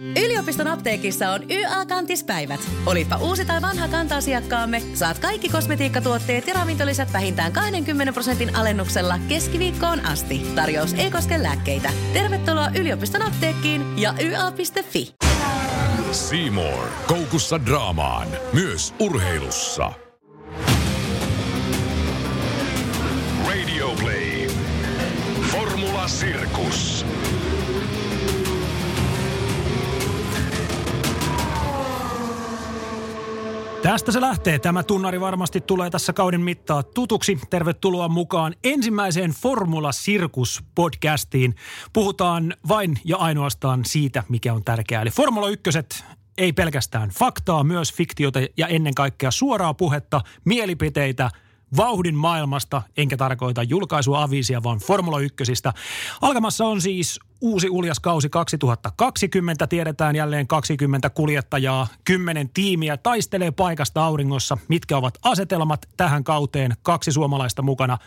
Yliopiston apteekissa on YA-kantispäivät. Olipa uusi tai vanha kanta-asiakkaamme, saat kaikki kosmetiikkatuotteet ja ravintolisät vähintään 20 prosentin alennuksella keskiviikkoon asti. Tarjous ei koske lääkkeitä. Tervetuloa yliopiston apteekkiin ja YA.fi. Seymour. Koukussa draamaan. Myös urheilussa. Radio Play. Formula Sirkus. Tästä se lähtee. Tämä tunnari varmasti tulee tässä kauden mittaa tutuksi. Tervetuloa mukaan ensimmäiseen Formula Sirkus podcastiin. Puhutaan vain ja ainoastaan siitä, mikä on tärkeää. Eli Formula 1 ei pelkästään faktaa, myös fiktiota ja ennen kaikkea suoraa puhetta, mielipiteitä – vauhdin maailmasta, enkä tarkoita julkaisua aviisia, vaan Formula 1. Alkamassa on siis uusi uljaskausi 2020. Tiedetään jälleen 20 kuljettajaa, 10 tiimiä taistelee paikasta auringossa. Mitkä ovat asetelmat tähän kauteen? Kaksi suomalaista mukana.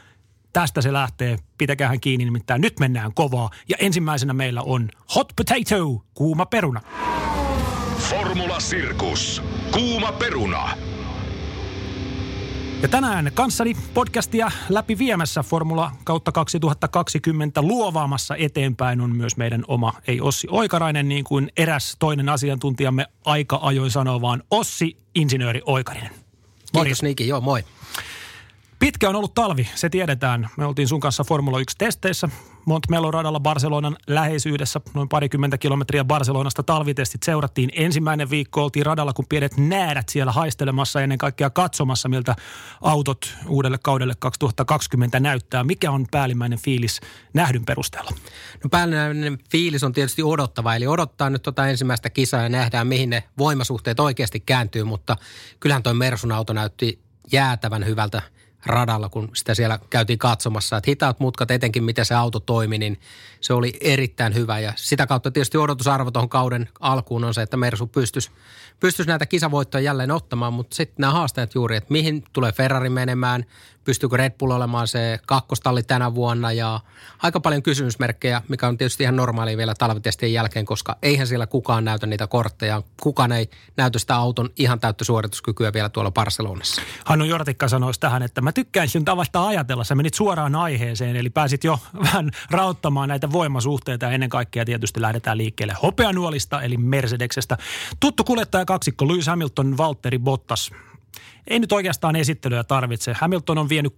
Tästä se lähtee. Pitäkäähän kiinni, nimittäin nyt mennään kovaa. Ja ensimmäisenä meillä on Hot Potato, kuuma peruna. Formula Sirkus. Kuuma peruna. Ja tänään kanssani podcastia läpi viemässä Formula kautta 2020 luovaamassa eteenpäin on myös meidän oma, ei Ossi Oikarainen, niin kuin eräs toinen asiantuntijamme aika ajoin sanoo, vaan Ossi Insinööri Oikarinen. Kiitos Niki, joo moi. Pitkä on ollut talvi, se tiedetään. Me oltiin sun kanssa Formula 1-testeissä Montmello radalla Barcelonan läheisyydessä, noin parikymmentä kilometriä Barcelonasta talvitestit seurattiin. Ensimmäinen viikko oltiin radalla, kun pienet näädät siellä haistelemassa ennen kaikkea katsomassa, miltä autot uudelle kaudelle 2020 näyttää. Mikä on päällimmäinen fiilis nähdyn perusteella? No päällimmäinen fiilis on tietysti odottava, eli odottaa nyt tota ensimmäistä kisaa ja nähdään, mihin ne voimasuhteet oikeasti kääntyy, mutta kyllähän toi Mersun auto näytti jäätävän hyvältä – radalla, kun sitä siellä käytiin katsomassa. Että hitaat mutkat, etenkin miten se auto toimi, niin se oli erittäin hyvä. Ja sitä kautta tietysti odotusarvo tuohon kauden alkuun on se, että Mersu pystyisi pystyisi näitä kisavoittoja jälleen ottamaan. Mutta sitten nämä haasteet juuri, että mihin tulee Ferrari menemään, pystyykö Red Bull olemaan se kakkostalli tänä vuonna ja aika paljon kysymysmerkkejä, mikä on tietysti ihan normaalia vielä talvitestien jälkeen, koska eihän siellä kukaan näytä niitä kortteja. Kukaan ei näytä sitä auton ihan täyttä suorituskykyä vielä tuolla Barcelonassa. Hannu Jortikka sanoisi tähän, että mä tykkäisin tavasta ajatella, sä menit suoraan aiheeseen, eli pääsit jo vähän rauttamaan näitä voimasuhteita ja ennen kaikkea tietysti lähdetään liikkeelle hopeanuolista, eli Mercedeksestä. Tuttu kuljettaja kaksikko Lewis Hamilton, Valtteri Bottas ei nyt oikeastaan esittelyä tarvitse. Hamilton on vienyt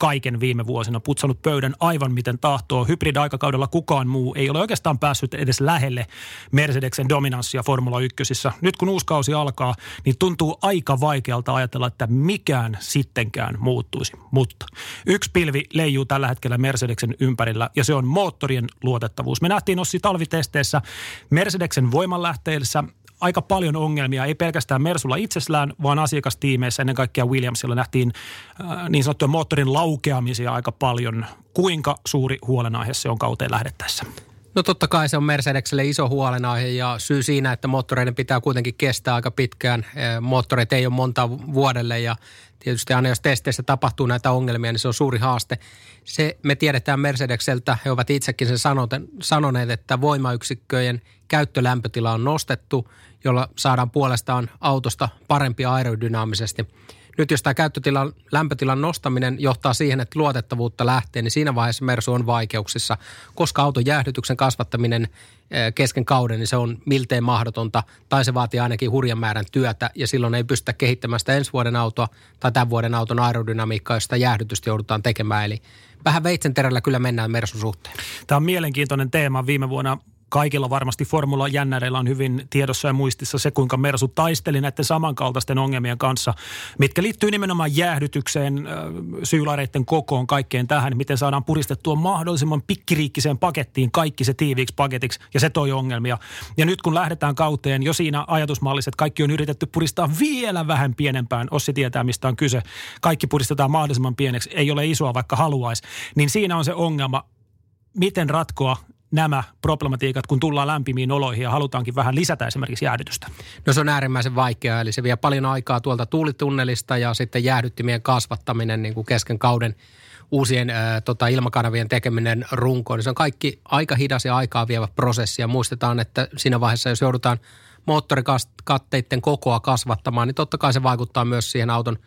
kaiken viime vuosina, putsannut pöydän aivan miten tahtoo. Hybrid-aikakaudella kukaan muu ei ole oikeastaan päässyt edes lähelle Mercedeksen dominanssia Formula 1. Nyt kun uusi kausi alkaa, niin tuntuu aika vaikealta ajatella, että mikään sittenkään muuttuisi. Mutta yksi pilvi leijuu tällä hetkellä Mercedeksen ympärillä ja se on moottorien luotettavuus. Me nähtiin Ossi talvitesteissä Mercedeksen voimanlähteessä aika paljon ongelmia, ei pelkästään Mersulla itsessään, vaan asiakastiimeissä, ennen kaikkea Williamsilla nähtiin äh, niin sanottuja moottorin laukeamisia aika paljon. Kuinka suuri huolenaihe se on kauteen lähdettäessä? No totta kai se on Mercedekselle iso huolenaihe ja syy siinä, että moottoreiden pitää kuitenkin kestää aika pitkään. Moottoreita ei ole monta vuodelle ja tietysti aina jos testeissä tapahtuu näitä ongelmia, niin se on suuri haaste. Se me tiedetään Mercedekseltä, he ovat itsekin sen sanoneet, että voimayksikköjen käyttölämpötila on nostettu, jolla saadaan puolestaan autosta parempi aerodynaamisesti – nyt jos tämä käyttötilan lämpötilan nostaminen johtaa siihen, että luotettavuutta lähtee, niin siinä vaiheessa Mersu on vaikeuksissa, koska auton jäähdytyksen kasvattaminen eh, kesken kauden, niin se on miltei mahdotonta, tai se vaatii ainakin hurjan määrän työtä, ja silloin ei pystytä kehittämään sitä ensi vuoden autoa tai tämän vuoden auton aerodynamiikkaa, josta jäähdytystä joudutaan tekemään. Eli vähän veitsen terällä kyllä mennään Mersun suhteen. Tämä on mielenkiintoinen teema. Viime vuonna kaikilla varmasti formula jännäreillä on hyvin tiedossa ja muistissa se, kuinka Mersu taisteli näiden samankaltaisten ongelmien kanssa, mitkä liittyy nimenomaan jäähdytykseen, syylareiden kokoon, kaikkeen tähän, miten saadaan puristettua mahdollisimman pikkiriikkiseen pakettiin kaikki se tiiviiksi paketiksi, ja se toi ongelmia. Ja nyt kun lähdetään kauteen, jo siinä ajatusmallissa, että kaikki on yritetty puristaa vielä vähän pienempään, Ossi tietää, mistä on kyse, kaikki puristetaan mahdollisimman pieneksi, ei ole isoa vaikka haluaisi, niin siinä on se ongelma, miten ratkoa nämä problematiikat, kun tullaan lämpimiin oloihin ja halutaankin vähän lisätä esimerkiksi jäähdytystä? No se on äärimmäisen vaikeaa, eli se vie paljon aikaa tuolta tuulitunnelista ja sitten jäähdyttimien kasvattaminen niin kuin kesken kauden uusien ää, tota, ilmakanavien tekeminen runkoon, niin se on kaikki aika hidas ja aikaa vievä prosessi. Ja muistetaan, että siinä vaiheessa, jos joudutaan moottorikatteiden kokoa kasvattamaan, niin totta kai se vaikuttaa myös siihen auton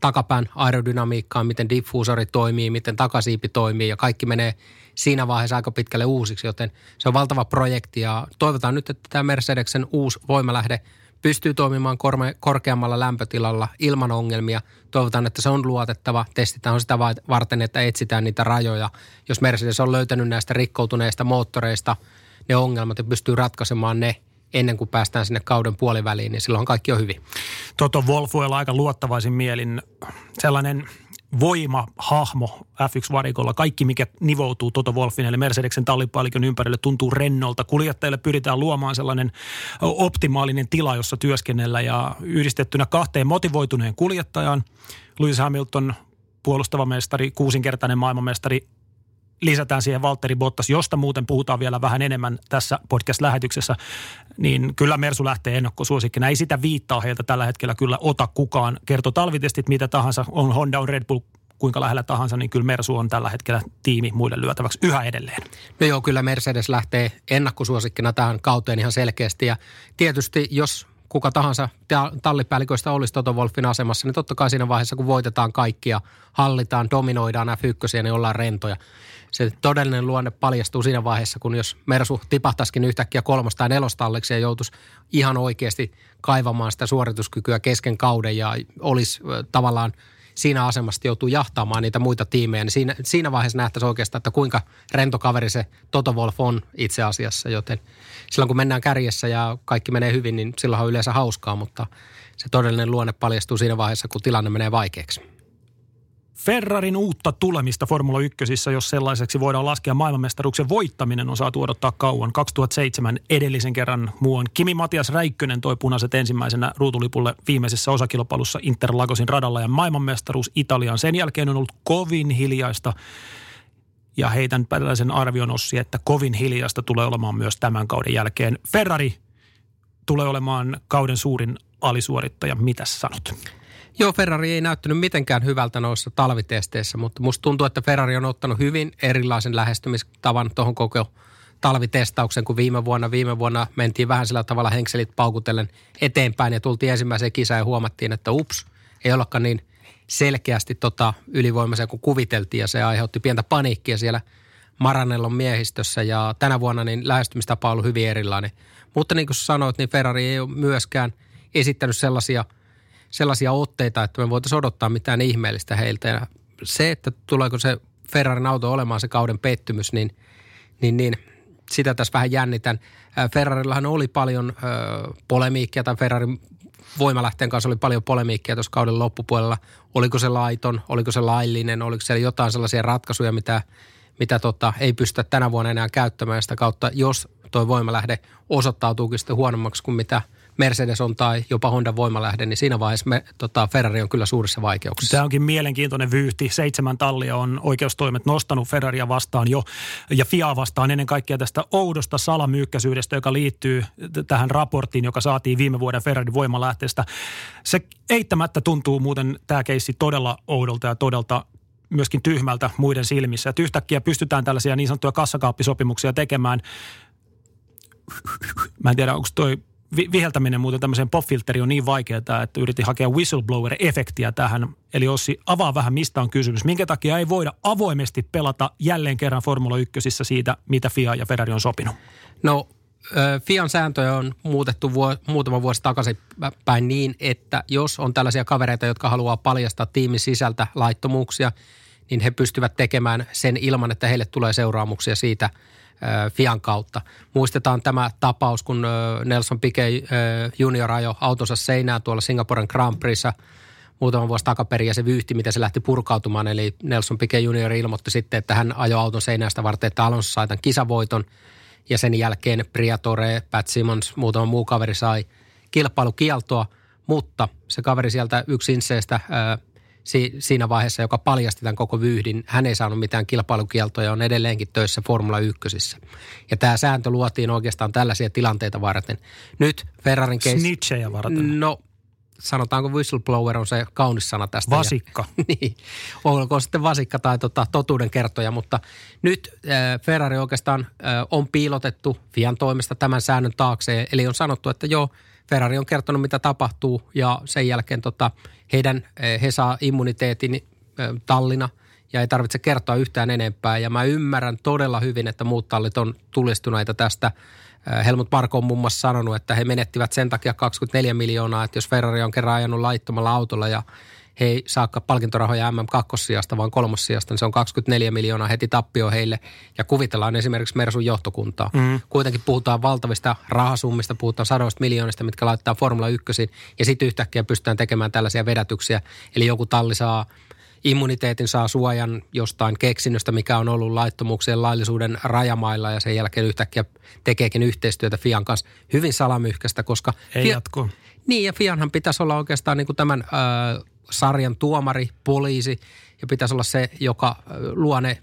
takapään aerodynamiikkaan, miten diffuusori toimii, miten takasiipi toimii ja kaikki menee siinä vaiheessa aika pitkälle uusiksi, joten se on valtava projekti ja toivotaan nyt, että tämä Mercedeksen uusi voimalähde pystyy toimimaan korkeammalla lämpötilalla ilman ongelmia. Toivotaan, että se on luotettava. Testitään sitä varten, että etsitään niitä rajoja. Jos Mercedes on löytänyt näistä rikkoutuneista moottoreista ne ongelmat ja pystyy ratkaisemaan ne ennen kuin päästään sinne kauden puoliväliin, niin silloin kaikki on hyvin. Toto Wolf voi olla aika luottavaisin mielin. Sellainen voimahahmo F1-varikolla. Kaikki, mikä nivoutuu Toto Wolfin eli Mercedeksen tallipäällikön ympärille, tuntuu rennolta. Kuljettajille pyritään luomaan sellainen optimaalinen tila, jossa työskennellä ja yhdistettynä kahteen motivoituneen kuljettajaan. Lewis Hamilton, puolustava mestari, kuusinkertainen maailmanmestari, lisätään siihen Valtteri Bottas, josta muuten puhutaan vielä vähän enemmän tässä podcast-lähetyksessä, niin kyllä Mersu lähtee ennakkosuosikkina. Ei sitä viittaa heiltä tällä hetkellä kyllä ota kukaan. Kertoo talvitestit mitä tahansa, on Honda, on Red Bull, kuinka lähellä tahansa, niin kyllä Mersu on tällä hetkellä tiimi muille lyötäväksi yhä edelleen. No joo, kyllä Mercedes lähtee ennakkosuosikkina tähän kauteen ihan selkeästi. Ja tietysti jos kuka tahansa tallipäälliköistä olisi Toto Wolfin asemassa, niin totta kai siinä vaiheessa, kun voitetaan kaikkia, hallitaan, dominoidaan F1, niin ollaan rentoja. Se todellinen luonne paljastuu siinä vaiheessa, kun jos Mersu tipahtaisikin yhtäkkiä kolmosta tai nelostalliksi ja joutuisi ihan oikeasti kaivamaan sitä suorituskykyä kesken kauden ja olisi tavallaan siinä asemassa joutuu jahtaamaan niitä muita tiimejä, niin siinä, siinä vaiheessa nähtäisiin oikeastaan, että kuinka rento kaveri se Toto Wolf on itse asiassa, joten silloin kun mennään kärjessä ja kaikki menee hyvin, niin silloin on yleensä hauskaa, mutta se todellinen luonne paljastuu siinä vaiheessa, kun tilanne menee vaikeaksi. Ferrarin uutta tulemista Formula 1, jos sellaiseksi voidaan laskea maailmanmestaruuksen voittaminen, on saatu odottaa kauan. 2007 edellisen kerran muun Kimi Matias Räikkönen toi punaiset ensimmäisenä ruutulipulle viimeisessä osakilpailussa Interlagosin radalla ja maailmanmestaruus Italiaan. Sen jälkeen on ollut kovin hiljaista ja heitän tällaisen arvion Ossi, että kovin hiljaista tulee olemaan myös tämän kauden jälkeen. Ferrari tulee olemaan kauden suurin alisuorittaja. Mitä sanot? Joo, Ferrari ei näyttänyt mitenkään hyvältä noissa talvitesteissä, mutta musta tuntuu, että Ferrari on ottanut hyvin erilaisen lähestymistavan tuohon koko talvitestauksen kuin viime vuonna. Viime vuonna mentiin vähän sillä tavalla henkselit paukutellen eteenpäin ja tultiin ensimmäiseen kisaan ja huomattiin, että ups, ei ollakaan niin selkeästi tota ylivoimaisia kuin kuviteltiin ja se aiheutti pientä paniikkia siellä Maranellon miehistössä ja tänä vuonna niin lähestymistapa on ollut hyvin erilainen. Mutta niin kuin sanoit, niin Ferrari ei ole myöskään esittänyt sellaisia – sellaisia otteita, että me voitaisiin odottaa mitään ihmeellistä heiltä. Ja se, että tuleeko se Ferrarin auto olemaan se kauden pettymys, niin, niin, niin sitä tässä vähän jännitän. Ferrarillahan oli paljon ö, polemiikkia, tai Ferrarin voimalähteen kanssa oli paljon polemiikkia tuossa kauden loppupuolella. Oliko se laiton, oliko se laillinen, oliko siellä jotain sellaisia ratkaisuja, mitä, mitä tota, ei pystytä tänä vuonna enää käyttämään sitä kautta, jos tuo voimalähde osoittautuukin sitten huonommaksi kuin mitä – Mercedes on tai jopa Honda voimalähde, niin siinä vaiheessa me, tota, Ferrari on kyllä suurissa vaikeuksissa. Tämä onkin mielenkiintoinen vyyhti. Seitsemän tallia on oikeustoimet nostanut Ferraria vastaan jo ja FIA vastaan ennen kaikkea tästä oudosta salamyykkäisyydestä, joka liittyy tähän raporttiin, joka saatiin viime vuoden Ferrarin voimalähteestä. Se eittämättä tuntuu muuten tämä keissi todella oudolta ja todelta myöskin tyhmältä muiden silmissä. Että yhtäkkiä pystytään tällaisia niin sanottuja kassakaappisopimuksia tekemään. Mä en tiedä, onko toi viheltäminen muuten tämmöiseen pop-filteriin on niin vaikeaa, että yritin hakea whistleblower-efektiä tähän. Eli Ossi, avaa vähän, mistä on kysymys. Minkä takia ei voida avoimesti pelata jälleen kerran Formula 1 siitä, mitä FIA ja Ferrari on sopinut? No FIAN sääntöjä on muutettu vuo, muutama vuosi takaisin päin niin, että jos on tällaisia kavereita, jotka haluaa paljastaa tiimin sisältä laittomuuksia, niin he pystyvät tekemään sen ilman, että heille tulee seuraamuksia siitä – Fian kautta. Muistetaan tämä tapaus, kun Nelson Piquet junior ajoi autonsa seinään tuolla Singaporen Grand Prixissa muutama vuosi takaperin ja se vyyhti, miten se lähti purkautumaan. Eli Nelson Piquet junior ilmoitti sitten, että hän ajoi auton seinästä varten, että Alonso sai tämän kisavoiton. Ja sen jälkeen Priatore, Pat Simmons, muutama muu kaveri sai kilpailukieltoa, mutta se kaveri sieltä yksin inseestä si, siinä vaiheessa, joka paljasti tämän koko vyyhdin, hän ei saanut mitään kilpailukieltoja, on edelleenkin töissä Formula 1. Ja tämä sääntö luotiin oikeastaan tällaisia tilanteita varten. Nyt Ferrarin case... Snitchejä varten. No, sanotaanko whistleblower on se kaunis sana tästä. Vasikka. Ja, niin, olkoon sitten vasikka tai tota, totuuden kertoja, mutta nyt äh, Ferrari oikeastaan äh, on piilotettu Fian toimesta tämän säännön taakse. Eli on sanottu, että joo, Ferrari on kertonut mitä tapahtuu ja sen jälkeen tota, heidän, äh, he saa immuniteetin äh, tallina ja ei tarvitse kertoa yhtään enempää. Ja mä ymmärrän todella hyvin, että muut tallit on tulistuneita tästä – Helmut Marko on muun muassa sanonut, että he menettivät sen takia 24 miljoonaa, että jos Ferrari on kerran ajanut laittomalla autolla ja he ei saakka palkintorahoja MM2-sijasta, vaan kolmossijasta, niin se on 24 miljoonaa heti tappio heille. Ja kuvitellaan esimerkiksi Mersun johtokuntaa. Mm. Kuitenkin puhutaan valtavista rahasummista, puhutaan sadoista miljoonista, mitkä laittaa Formula 1, ja sitten yhtäkkiä pystytään tekemään tällaisia vedätyksiä. Eli joku talli saa immuniteetin saa suojan jostain keksinnöstä, mikä on ollut laittomuuksien laillisuuden rajamailla ja sen jälkeen yhtäkkiä tekeekin yhteistyötä Fian kanssa hyvin salamyhkästä, koska... Ei Fia- jatko. Niin ja Fianhan pitäisi olla oikeastaan niin kuin tämän ö, sarjan tuomari, poliisi ja pitäisi olla se, joka luo ne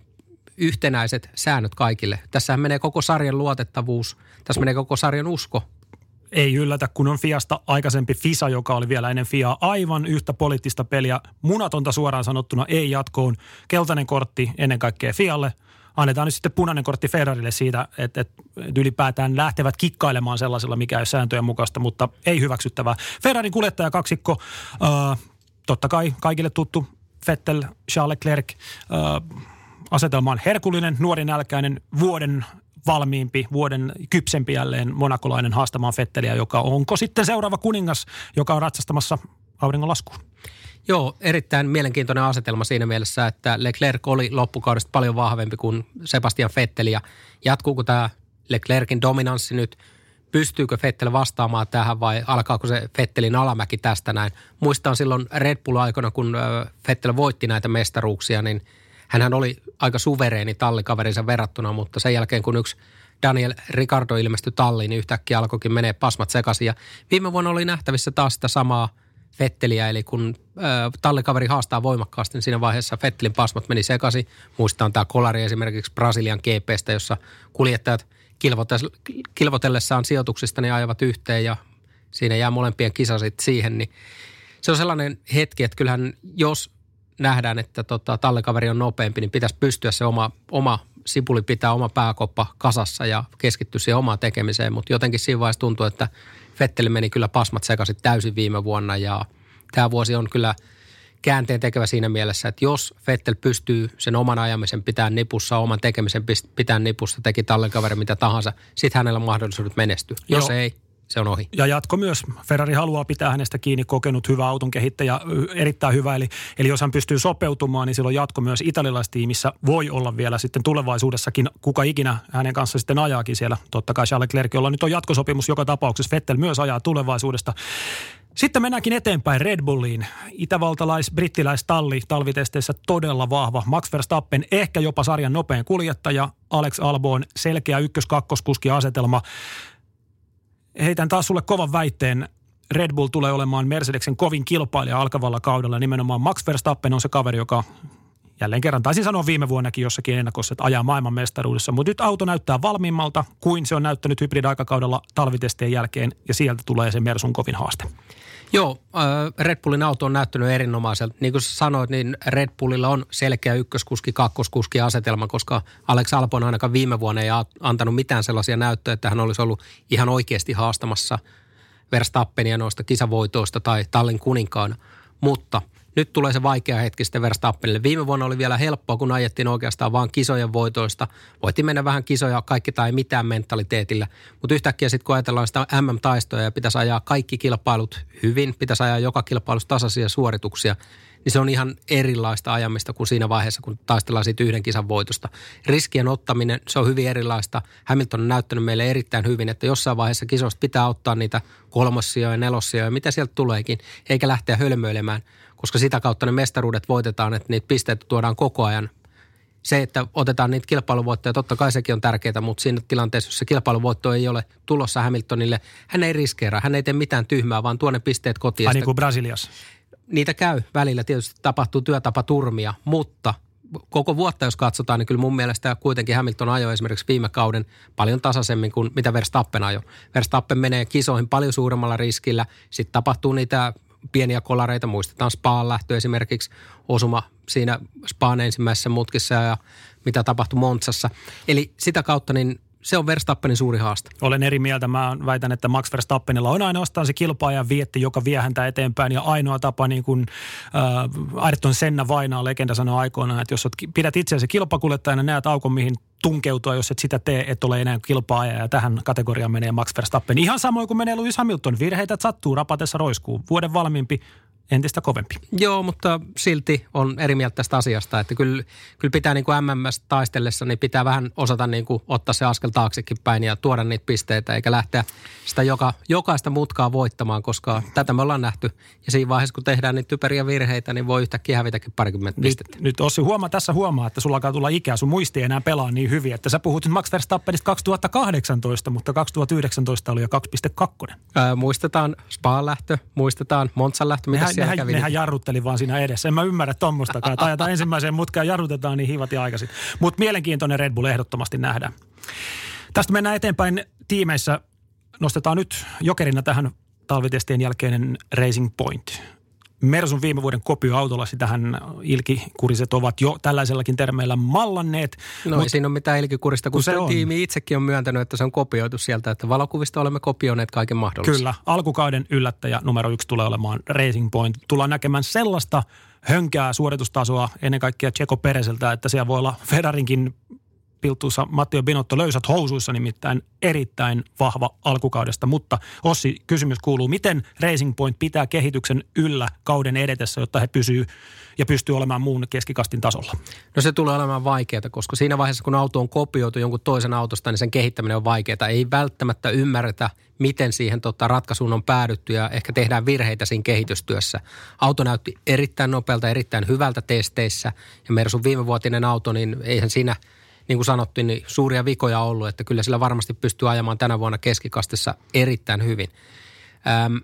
yhtenäiset säännöt kaikille. Tässä menee koko sarjan luotettavuus, tässä menee koko sarjan usko ei yllätä, kun on Fiasta aikaisempi FISA, joka oli vielä ennen FIA aivan yhtä poliittista peliä. Munatonta suoraan sanottuna ei jatkoon. Keltainen kortti ennen kaikkea FIAlle. Annetaan nyt sitten punainen kortti Ferrarille siitä, että, että ylipäätään lähtevät kikkailemaan sellaisella, mikä ei sääntöjen mukaista, mutta ei hyväksyttävää. Ferrarin kuljettaja kaksikko, äh, totta kai kaikille tuttu Vettel, Charles Leclerc, äh, asetelma on herkullinen, nuori nälkäinen, vuoden valmiimpi, vuoden kypsempi jälleen monakolainen haastamaan Fetteliä, joka onko sitten seuraava kuningas, joka on ratsastamassa auringonlaskuun. Joo, erittäin mielenkiintoinen asetelma siinä mielessä, että Leclerc oli loppukaudesta paljon vahvempi kuin Sebastian Vettel ja jatkuuko tämä Leclercin dominanssi nyt, pystyykö Vettel vastaamaan tähän vai alkaako se Vettelin alamäki tästä näin. Muistan silloin Red Bull-aikana, kun Vettel voitti näitä mestaruuksia, niin – Hänhän oli aika suvereeni tallikaverinsa verrattuna, mutta sen jälkeen kun yksi Daniel Ricardo ilmestyi talliin, niin yhtäkkiä alkoikin menee pasmat sekaisin. Ja viime vuonna oli nähtävissä taas sitä samaa Fetteliä, eli kun äh, tallikaveri haastaa voimakkaasti, niin siinä vaiheessa Fettelin pasmat meni sekaisin. Muistetaan tämä kolari esimerkiksi Brasilian GPstä, jossa kuljettajat kilvotellessaan sijoituksista niin ajavat yhteen ja siinä jää molempien kisa sitten siihen, niin se on sellainen hetki, että kyllähän jos nähdään, että tota, tallekaveri on nopeampi, niin pitäisi pystyä se oma, oma sipuli pitää oma pääkoppa kasassa ja keskittyä siihen omaan tekemiseen. Mutta jotenkin siinä vaiheessa tuntuu, että Fetteli meni kyllä pasmat sekaisin täysin viime vuonna ja tämä vuosi on kyllä käänteen tekevä siinä mielessä, että jos Fettel pystyy sen oman ajamisen pitää nipussa, oman tekemisen pitää nipussa, teki tallenkaveri mitä tahansa, sitten hänellä on mahdollisuudet menestyä. Jos Joo. ei, se on ohi. Ja jatko myös. Ferrari haluaa pitää hänestä kiinni kokenut hyvä auton kehittäjä, erittäin hyvä. Eli, eli jos hän pystyy sopeutumaan, niin silloin jatko myös italialaistiimissä voi olla vielä sitten tulevaisuudessakin, kuka ikinä hänen kanssa sitten ajaakin siellä. Totta kai Charles Leclerc, jolla nyt on jatkosopimus joka tapauksessa. Vettel myös ajaa tulevaisuudesta. Sitten mennäänkin eteenpäin Red Bulliin. Itävaltalais-brittiläis talli talvitesteissä todella vahva. Max Verstappen ehkä jopa sarjan nopein kuljettaja. Alex Albon selkeä ykkös-kakkoskuski asetelma heitän taas sulle kovan väitteen. Red Bull tulee olemaan Mercedeksen kovin kilpailija alkavalla kaudella. Nimenomaan Max Verstappen on se kaveri, joka jälleen kerran taisin sanoa viime vuonnakin jossakin ennakossa, että ajaa maailman mestaruudessa. Mutta nyt auto näyttää valmiimmalta kuin se on näyttänyt hybridaikakaudella talvitestien jälkeen ja sieltä tulee se Mersun kovin haaste. Joo, äh, Red Bullin auto on näyttänyt erinomaiselta. Niin kuin sanoit, niin Red Bullilla on selkeä ykköskuski, kakkoskuski asetelma, koska Alex Albon ainakaan viime vuonna ei antanut mitään sellaisia näyttöjä, että hän olisi ollut ihan oikeasti haastamassa Verstappenia noista kisavoitoista tai tallin kuninkaan. Mutta – nyt tulee se vaikea hetki sitten Verstappenille. Viime vuonna oli vielä helppoa, kun ajettiin oikeastaan vain kisojen voitoista. Voitiin mennä vähän kisoja kaikki tai mitään mentaliteetillä. Mutta yhtäkkiä sitten kun ajatellaan sitä MM-taistoja ja pitäisi ajaa kaikki kilpailut hyvin, pitäisi ajaa joka kilpailussa tasaisia suorituksia, niin se on ihan erilaista ajamista kuin siinä vaiheessa, kun taistellaan siitä yhden kisan voitosta. Riskien ottaminen, se on hyvin erilaista. Hamilton on näyttänyt meille erittäin hyvin, että jossain vaiheessa kisoista pitää ottaa niitä kolmossia ja nelossia ja mitä sieltä tuleekin, eikä lähteä hölmöilemään – koska sitä kautta ne mestaruudet voitetaan, että niitä pisteitä tuodaan koko ajan. Se, että otetaan niitä kilpailuvoittoja, totta kai sekin on tärkeää, mutta siinä tilanteessa, jos se kilpailuvoitto ei ole tulossa Hamiltonille, hän ei riskeera, hän ei tee mitään tyhmää, vaan tuo ne pisteet kotiin. Ai niin kuin Brasiliassa. Niitä käy välillä, tietysti tapahtuu työtapaturmia, mutta koko vuotta jos katsotaan, niin kyllä mun mielestä kuitenkin Hamilton ajoi esimerkiksi viime kauden paljon tasaisemmin kuin mitä Verstappen ajoi. Verstappen menee kisoihin paljon suuremmalla riskillä, sitten tapahtuu niitä pieniä kolareita. Muistetaan Spaan lähtö esimerkiksi, osuma siinä Spaan ensimmäisessä mutkissa ja mitä tapahtui Montsassa. Eli sitä kautta niin se on Verstappenin suuri haaste. Olen eri mieltä. Mä väitän, että Max Verstappenilla on ainoastaan se kilpaajan vietti, joka vie häntä eteenpäin. Ja ainoa tapa, niin kuin äh, Ayrton Senna Vainaa legenda sanoi aikoinaan, että jos pidät itseäsi kilpakuljettajana, näet aukon, mihin tunkeutua, jos et sitä tee, et ole enää kilpaaja. Ja tähän kategoriaan menee Max Verstappen. Ihan samoin kuin menee Lewis Hamilton. Virheitä sattuu, rapatessa roiskuu. Vuoden valmiimpi entistä kovempi. Joo, mutta silti on eri mieltä tästä asiasta, että kyllä, kyllä pitää niin kuin MMS taistellessa, niin pitää vähän osata niin kuin ottaa se askel taaksekin päin ja tuoda niitä pisteitä, eikä lähteä sitä joka, jokaista mutkaa voittamaan, koska tätä me ollaan nähty. Ja siinä vaiheessa, kun tehdään niitä typeriä virheitä, niin voi yhtäkkiä hävitäkin parikymmentä pistettä. Nyt, nyt Ossi, huomaa, tässä huomaa, että sulla alkaa tulla ikää, sun muisti ei enää pelaa niin hyvin, että sä puhut nyt Max Verstappenista 2018, mutta 2019 oli jo 2,2. Öö, muistetaan Spaan lähtö, muistetaan Montsan lähtö, mitä siellä nehän, kävi. nehän jarrutteli vaan siinä edessä. En mä ymmärrä tommostakaan. Tai ajetaan ensimmäiseen mutkaan ja jarrutetaan niin hivat ja aikaisin. Mutta mielenkiintoinen Red Bull ehdottomasti nähdään. Tästä mennään eteenpäin tiimeissä. Nostetaan nyt jokerina tähän talvitestien jälkeinen Racing Point. Mersun viime vuoden kopioautolla, sitähän ilkikuriset ovat jo tällaisellakin termeillä mallanneet. No ei siinä ole mitään ilkikurista, kun, kun se on. tiimi itsekin on myöntänyt, että se on kopioitu sieltä, että valokuvista olemme kopioineet kaiken mahdollista. Kyllä, alkukauden yllättäjä numero yksi tulee olemaan Racing Point. Tullaan näkemään sellaista hönkää suoritustasoa ennen kaikkea Tseko Pereseltä, että siellä voi olla Ferrarinkin piltuussa Matteo Binotto löysät housuissa nimittäin erittäin vahva alkukaudesta. Mutta Ossi, kysymys kuuluu, miten Racing Point pitää kehityksen yllä kauden edetessä, jotta he pysyy ja pystyy olemaan muun keskikastin tasolla? No se tulee olemaan vaikeaa, koska siinä vaiheessa kun auto on kopioitu jonkun toisen autosta, niin sen kehittäminen on vaikeaa. Ei välttämättä ymmärretä, miten siihen tota, ratkaisuun on päädytty ja ehkä tehdään virheitä siinä kehitystyössä. Auto näytti erittäin nopealta, erittäin hyvältä testeissä ja Mersun viimevuotinen auto, niin eihän siinä – niin kuin sanottu, niin suuria vikoja ollut, että kyllä sillä varmasti pystyy ajamaan tänä vuonna keskikastissa erittäin hyvin. Ähm,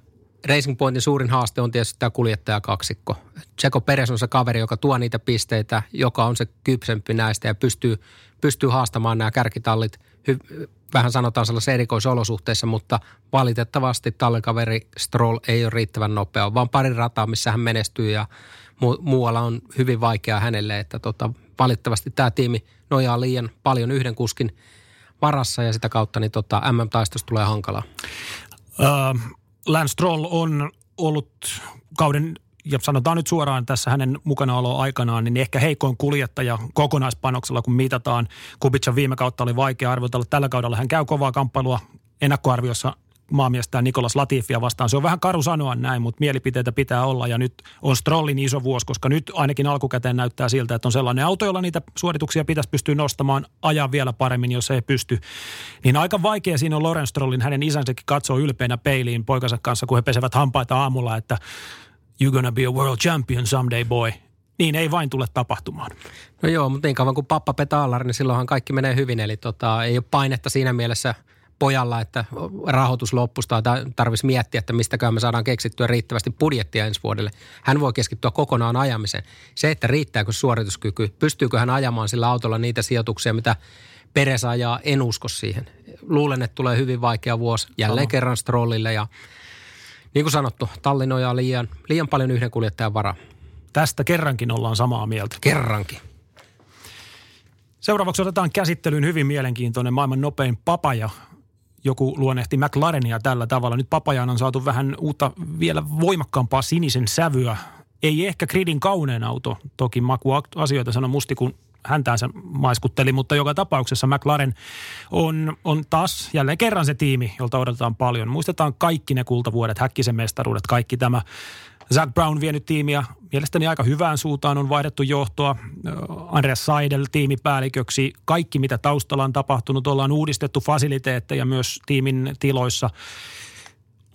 Racing Pointin suurin haaste on tietysti tämä kuljettajakaksikko. Tseko Peres on se kaveri, joka tuo niitä pisteitä, joka on se kypsempi näistä ja pystyy, pystyy haastamaan nämä kärkitallit hy- vähän sanotaan sellaisessa erikoisolosuhteissa, mutta valitettavasti tallikaveri Stroll ei ole riittävän nopea. On vaan pari rataa, missä hän menestyy ja mu- muualla on hyvin vaikeaa hänelle, että tota, valitettavasti tämä tiimi nojaa liian paljon yhden kuskin varassa ja sitä kautta niin tota, MM-taistosta tulee hankalaa. Uh, Lance Stroll on ollut kauden ja sanotaan nyt suoraan tässä hänen mukanaolo aikanaan, niin ehkä heikoin kuljettaja kokonaispanoksella, kun mitataan. Kubica viime kautta oli vaikea arvotella. Tällä kaudella hän käy kovaa kamppailua ennakkoarviossa maamiestä Nikolas Latifia vastaan. Se on vähän karu sanoa näin, mutta mielipiteitä pitää olla ja nyt on Strollin iso vuosi, koska nyt ainakin alkukäteen näyttää siltä, että on sellainen auto, jolla niitä suorituksia pitäisi pystyä nostamaan ajaa vielä paremmin, jos ei pysty. Niin aika vaikea siinä on Loren Strollin, hänen isänsäkin katsoo ylpeänä peiliin poikansa kanssa, kun he pesevät hampaita aamulla, että you're gonna be a world champion someday boy. Niin ei vain tule tapahtumaan. No joo, mutta niin kauan kuin pappa petaalar, niin silloinhan kaikki menee hyvin. Eli tota, ei ole painetta siinä mielessä – pojalla, että rahoitus loppusta tai tarvitsisi miettiä, että mistäkään me saadaan keksittyä riittävästi budjettia ensi vuodelle. Hän voi keskittyä kokonaan ajamiseen. Se, että riittääkö suorituskyky, pystyykö hän ajamaan sillä autolla niitä sijoituksia, mitä Peres ajaa, en usko siihen. Luulen, että tulee hyvin vaikea vuosi jälleen Sama. kerran Strollille ja niin kuin sanottu, talli nojaa liian, liian paljon yhden kuljettajan varaa. Tästä kerrankin ollaan samaa mieltä. Kerrankin. Seuraavaksi otetaan käsittelyyn hyvin mielenkiintoinen maailman nopein papaja joku luonnehti McLarenia tällä tavalla. Nyt Papajaan on saatu vähän uutta, vielä voimakkaampaa sinisen sävyä. Ei ehkä gridin kaunein auto, toki maku asioita sanoi musti, kun häntään se maiskutteli, mutta joka tapauksessa McLaren on, on taas jälleen kerran se tiimi, jolta odotetaan paljon. Muistetaan kaikki ne kultavuodet, häkkisen mestaruudet, kaikki tämä Zach Brown vienyt tiimiä mielestäni aika hyvään suuntaan. On vaihdettu johtoa Andreas Seidel tiimipäälliköksi. Kaikki, mitä taustalla on tapahtunut, ollaan uudistettu fasiliteetteja myös tiimin tiloissa.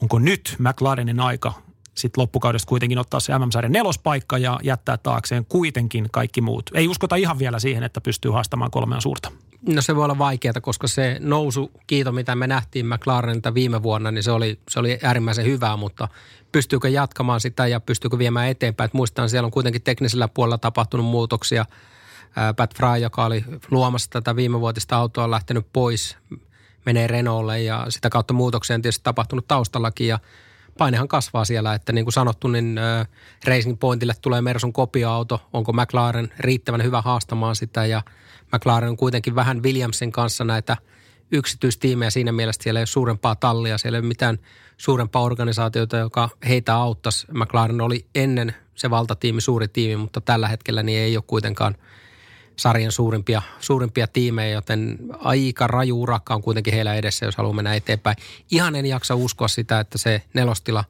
Onko nyt McLarenin aika sitten loppukaudesta kuitenkin ottaa se MM-sarjan nelospaikka ja jättää taakseen kuitenkin kaikki muut. Ei uskota ihan vielä siihen, että pystyy haastamaan kolmea suurta. No se voi olla vaikeaa, koska se nousu, kiito mitä me nähtiin McLarenilta viime vuonna, niin se oli, se oli äärimmäisen hyvää, mutta pystyykö jatkamaan sitä ja pystyykö viemään eteenpäin. Että muistan, siellä on kuitenkin teknisellä puolella tapahtunut muutoksia. Pat Fry, joka oli luomassa tätä viimevuotista autoa, on lähtenyt pois, menee Renaultille ja sitä kautta muutoksia on tietysti tapahtunut taustallakin ja painehan kasvaa siellä, että niin kuin sanottu, niin Racing Pointille tulee Mersun kopioauto. Onko McLaren riittävän hyvä haastamaan sitä ja McLaren on kuitenkin vähän Williamsin kanssa näitä yksityistiimejä siinä mielessä siellä ei ole suurempaa tallia, siellä ei ole mitään suurempaa organisaatiota, joka heitä auttaisi. McLaren oli ennen se valtatiimi, suuri tiimi, mutta tällä hetkellä niin ei ole kuitenkaan sarjan suurimpia, suurimpia tiimejä, joten aika raju urakka on kuitenkin heillä edessä, jos haluaa mennä eteenpäin. Ihan en jaksa uskoa sitä, että se nelostila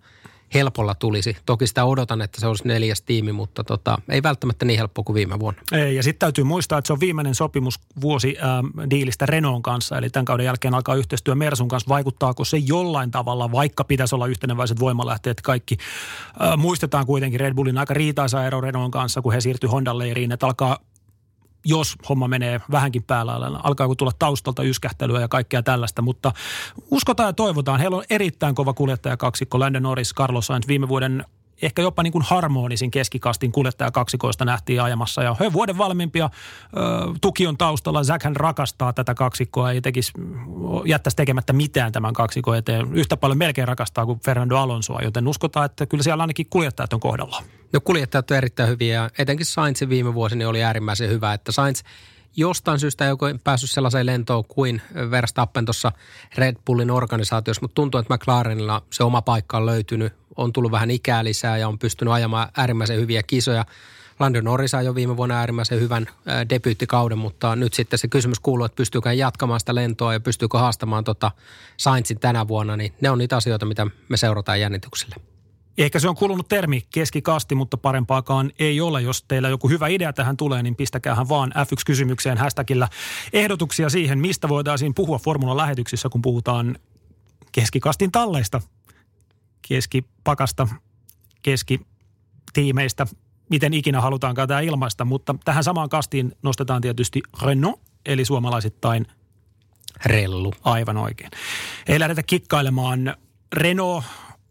helpolla tulisi. Toki sitä odotan, että se olisi neljäs tiimi, mutta tota, ei välttämättä niin helppo kuin viime vuonna. Ei, ja sitten täytyy muistaa, että se on viimeinen sopimus vuosi ähm, diilistä Renault kanssa, eli tämän kauden jälkeen alkaa yhteistyö Mersun kanssa. Vaikuttaako se jollain tavalla, vaikka pitäisi olla yhteneväiset voimalähteet kaikki? Äh, muistetaan kuitenkin Red Bullin aika riitaisa ero Renault kanssa, kun he siirtyi Honda leiriin, että alkaa jos homma menee vähänkin päällä, alkaa tulla taustalta yskähtelyä ja kaikkea tällaista, mutta uskotaan ja toivotaan. Heillä on erittäin kova kuljettajakaksikko, Landon Norris, Carlos Sainz viime vuoden ehkä jopa niin kuin harmonisin keskikastin kuljettajakaksikoista nähtiin ajamassa. Ja he vuoden valmiimpia, tuki on taustalla, Zack hän rakastaa tätä kaksikkoa, ei tekisi, jättäisi tekemättä mitään tämän kaksikon eteen. Yhtä paljon melkein rakastaa kuin Fernando Alonsoa, joten uskotaan, että kyllä siellä ainakin kuljettajat on kohdalla. No kuljettajat on erittäin hyviä ja etenkin Sainz viime vuosina oli äärimmäisen hyvä, että Sainz jostain syystä ei ole päässyt sellaiseen lentoon kuin Verstappen tuossa Red Bullin organisaatiossa, mutta tuntuu, että McLarenilla se oma paikka on löytynyt on tullut vähän ikää lisää ja on pystynyt ajamaan äärimmäisen hyviä kisoja. Landon Norris jo viime vuonna äärimmäisen hyvän debyyttikauden, mutta nyt sitten se kysymys kuuluu, että pystyykö jatkamaan sitä lentoa ja pystyykö haastamaan tota Sainzin tänä vuonna, niin ne on niitä asioita, mitä me seurataan jännityksellä. Ehkä se on kulunut termi keskikasti, mutta parempaakaan ei ole. Jos teillä joku hyvä idea tähän tulee, niin pistäkäähän vaan F1-kysymykseen hashtagillä ehdotuksia siihen, mistä voitaisiin puhua Formula-lähetyksissä, kun puhutaan keskikastin talleista keskipakasta, keskitiimeistä, miten ikinä halutaankaan tämä ilmaista, mutta tähän samaan kastiin nostetaan tietysti Renault, eli suomalaisittain Rellu. Aivan oikein. Ei lähdetä kikkailemaan. Renault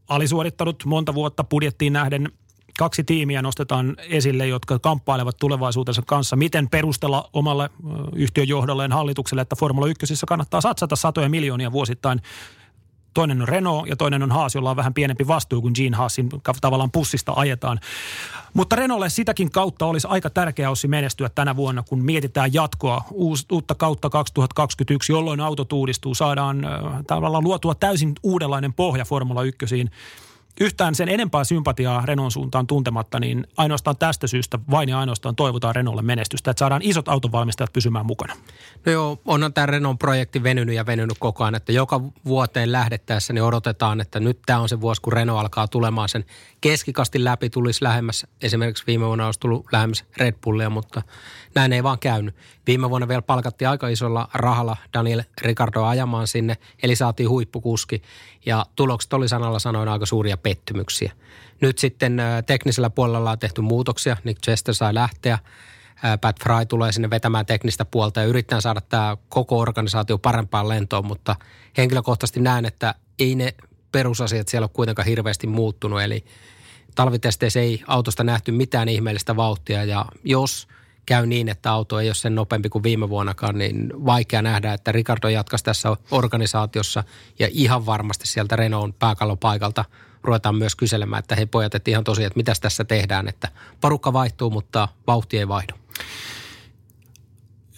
alisuorittanut monta vuotta budjettiin nähden kaksi tiimiä nostetaan esille, jotka kamppailevat tulevaisuutensa kanssa. Miten perustella omalle yhtiön johdolleen hallitukselle, että Formula 1 kannattaa satsata satoja miljoonia vuosittain Toinen on Renault ja toinen on Haas, jolla on vähän pienempi vastuu kuin Gene Haasin tavallaan pussista ajetaan. Mutta Renaultille sitäkin kautta olisi aika tärkeää ossi menestyä tänä vuonna, kun mietitään jatkoa uutta kautta 2021, jolloin autot uudistuu. Saadaan äh, tavallaan luotua täysin uudenlainen pohja Formula 1 yhtään sen enempää sympatiaa Renon suuntaan tuntematta, niin ainoastaan tästä syystä vain ja ainoastaan toivotaan Renolle menestystä, että saadaan isot autonvalmistajat pysymään mukana. No joo, onhan tämä Renon projekti venynyt ja venynyt koko ajan, että joka vuoteen lähdettäessä niin odotetaan, että nyt tämä on se vuosi, kun Renault alkaa tulemaan sen keskikastin läpi, tulisi lähemmäs, esimerkiksi viime vuonna olisi tullut lähemmäs Red Bullia, mutta näin ei vaan käynyt. Viime vuonna vielä palkattiin aika isolla rahalla Daniel Ricardo ajamaan sinne, eli saatiin huippukuski ja tulokset oli sanalla sanoin aika suuria pettymyksiä. Nyt sitten teknisellä puolella on tehty muutoksia, Nick Chester sai lähteä, Pat Fry tulee sinne vetämään teknistä puolta ja yrittää saada tämä koko organisaatio parempaan lentoon, mutta henkilökohtaisesti näen, että ei ne perusasiat siellä ole kuitenkaan hirveästi muuttunut, eli talvitesteissä ei autosta nähty mitään ihmeellistä vauhtia ja jos käy niin, että auto ei ole sen nopeampi kuin viime vuonnakaan, niin vaikea nähdä, että Ricardo jatkaisi tässä organisaatiossa ja ihan varmasti sieltä Renault pääkallopaikalta ruvetaan myös kyselemään, että hei pojat, että ihan tosiaan, että mitä tässä tehdään, että porukka vaihtuu, mutta vauhti ei vaihdu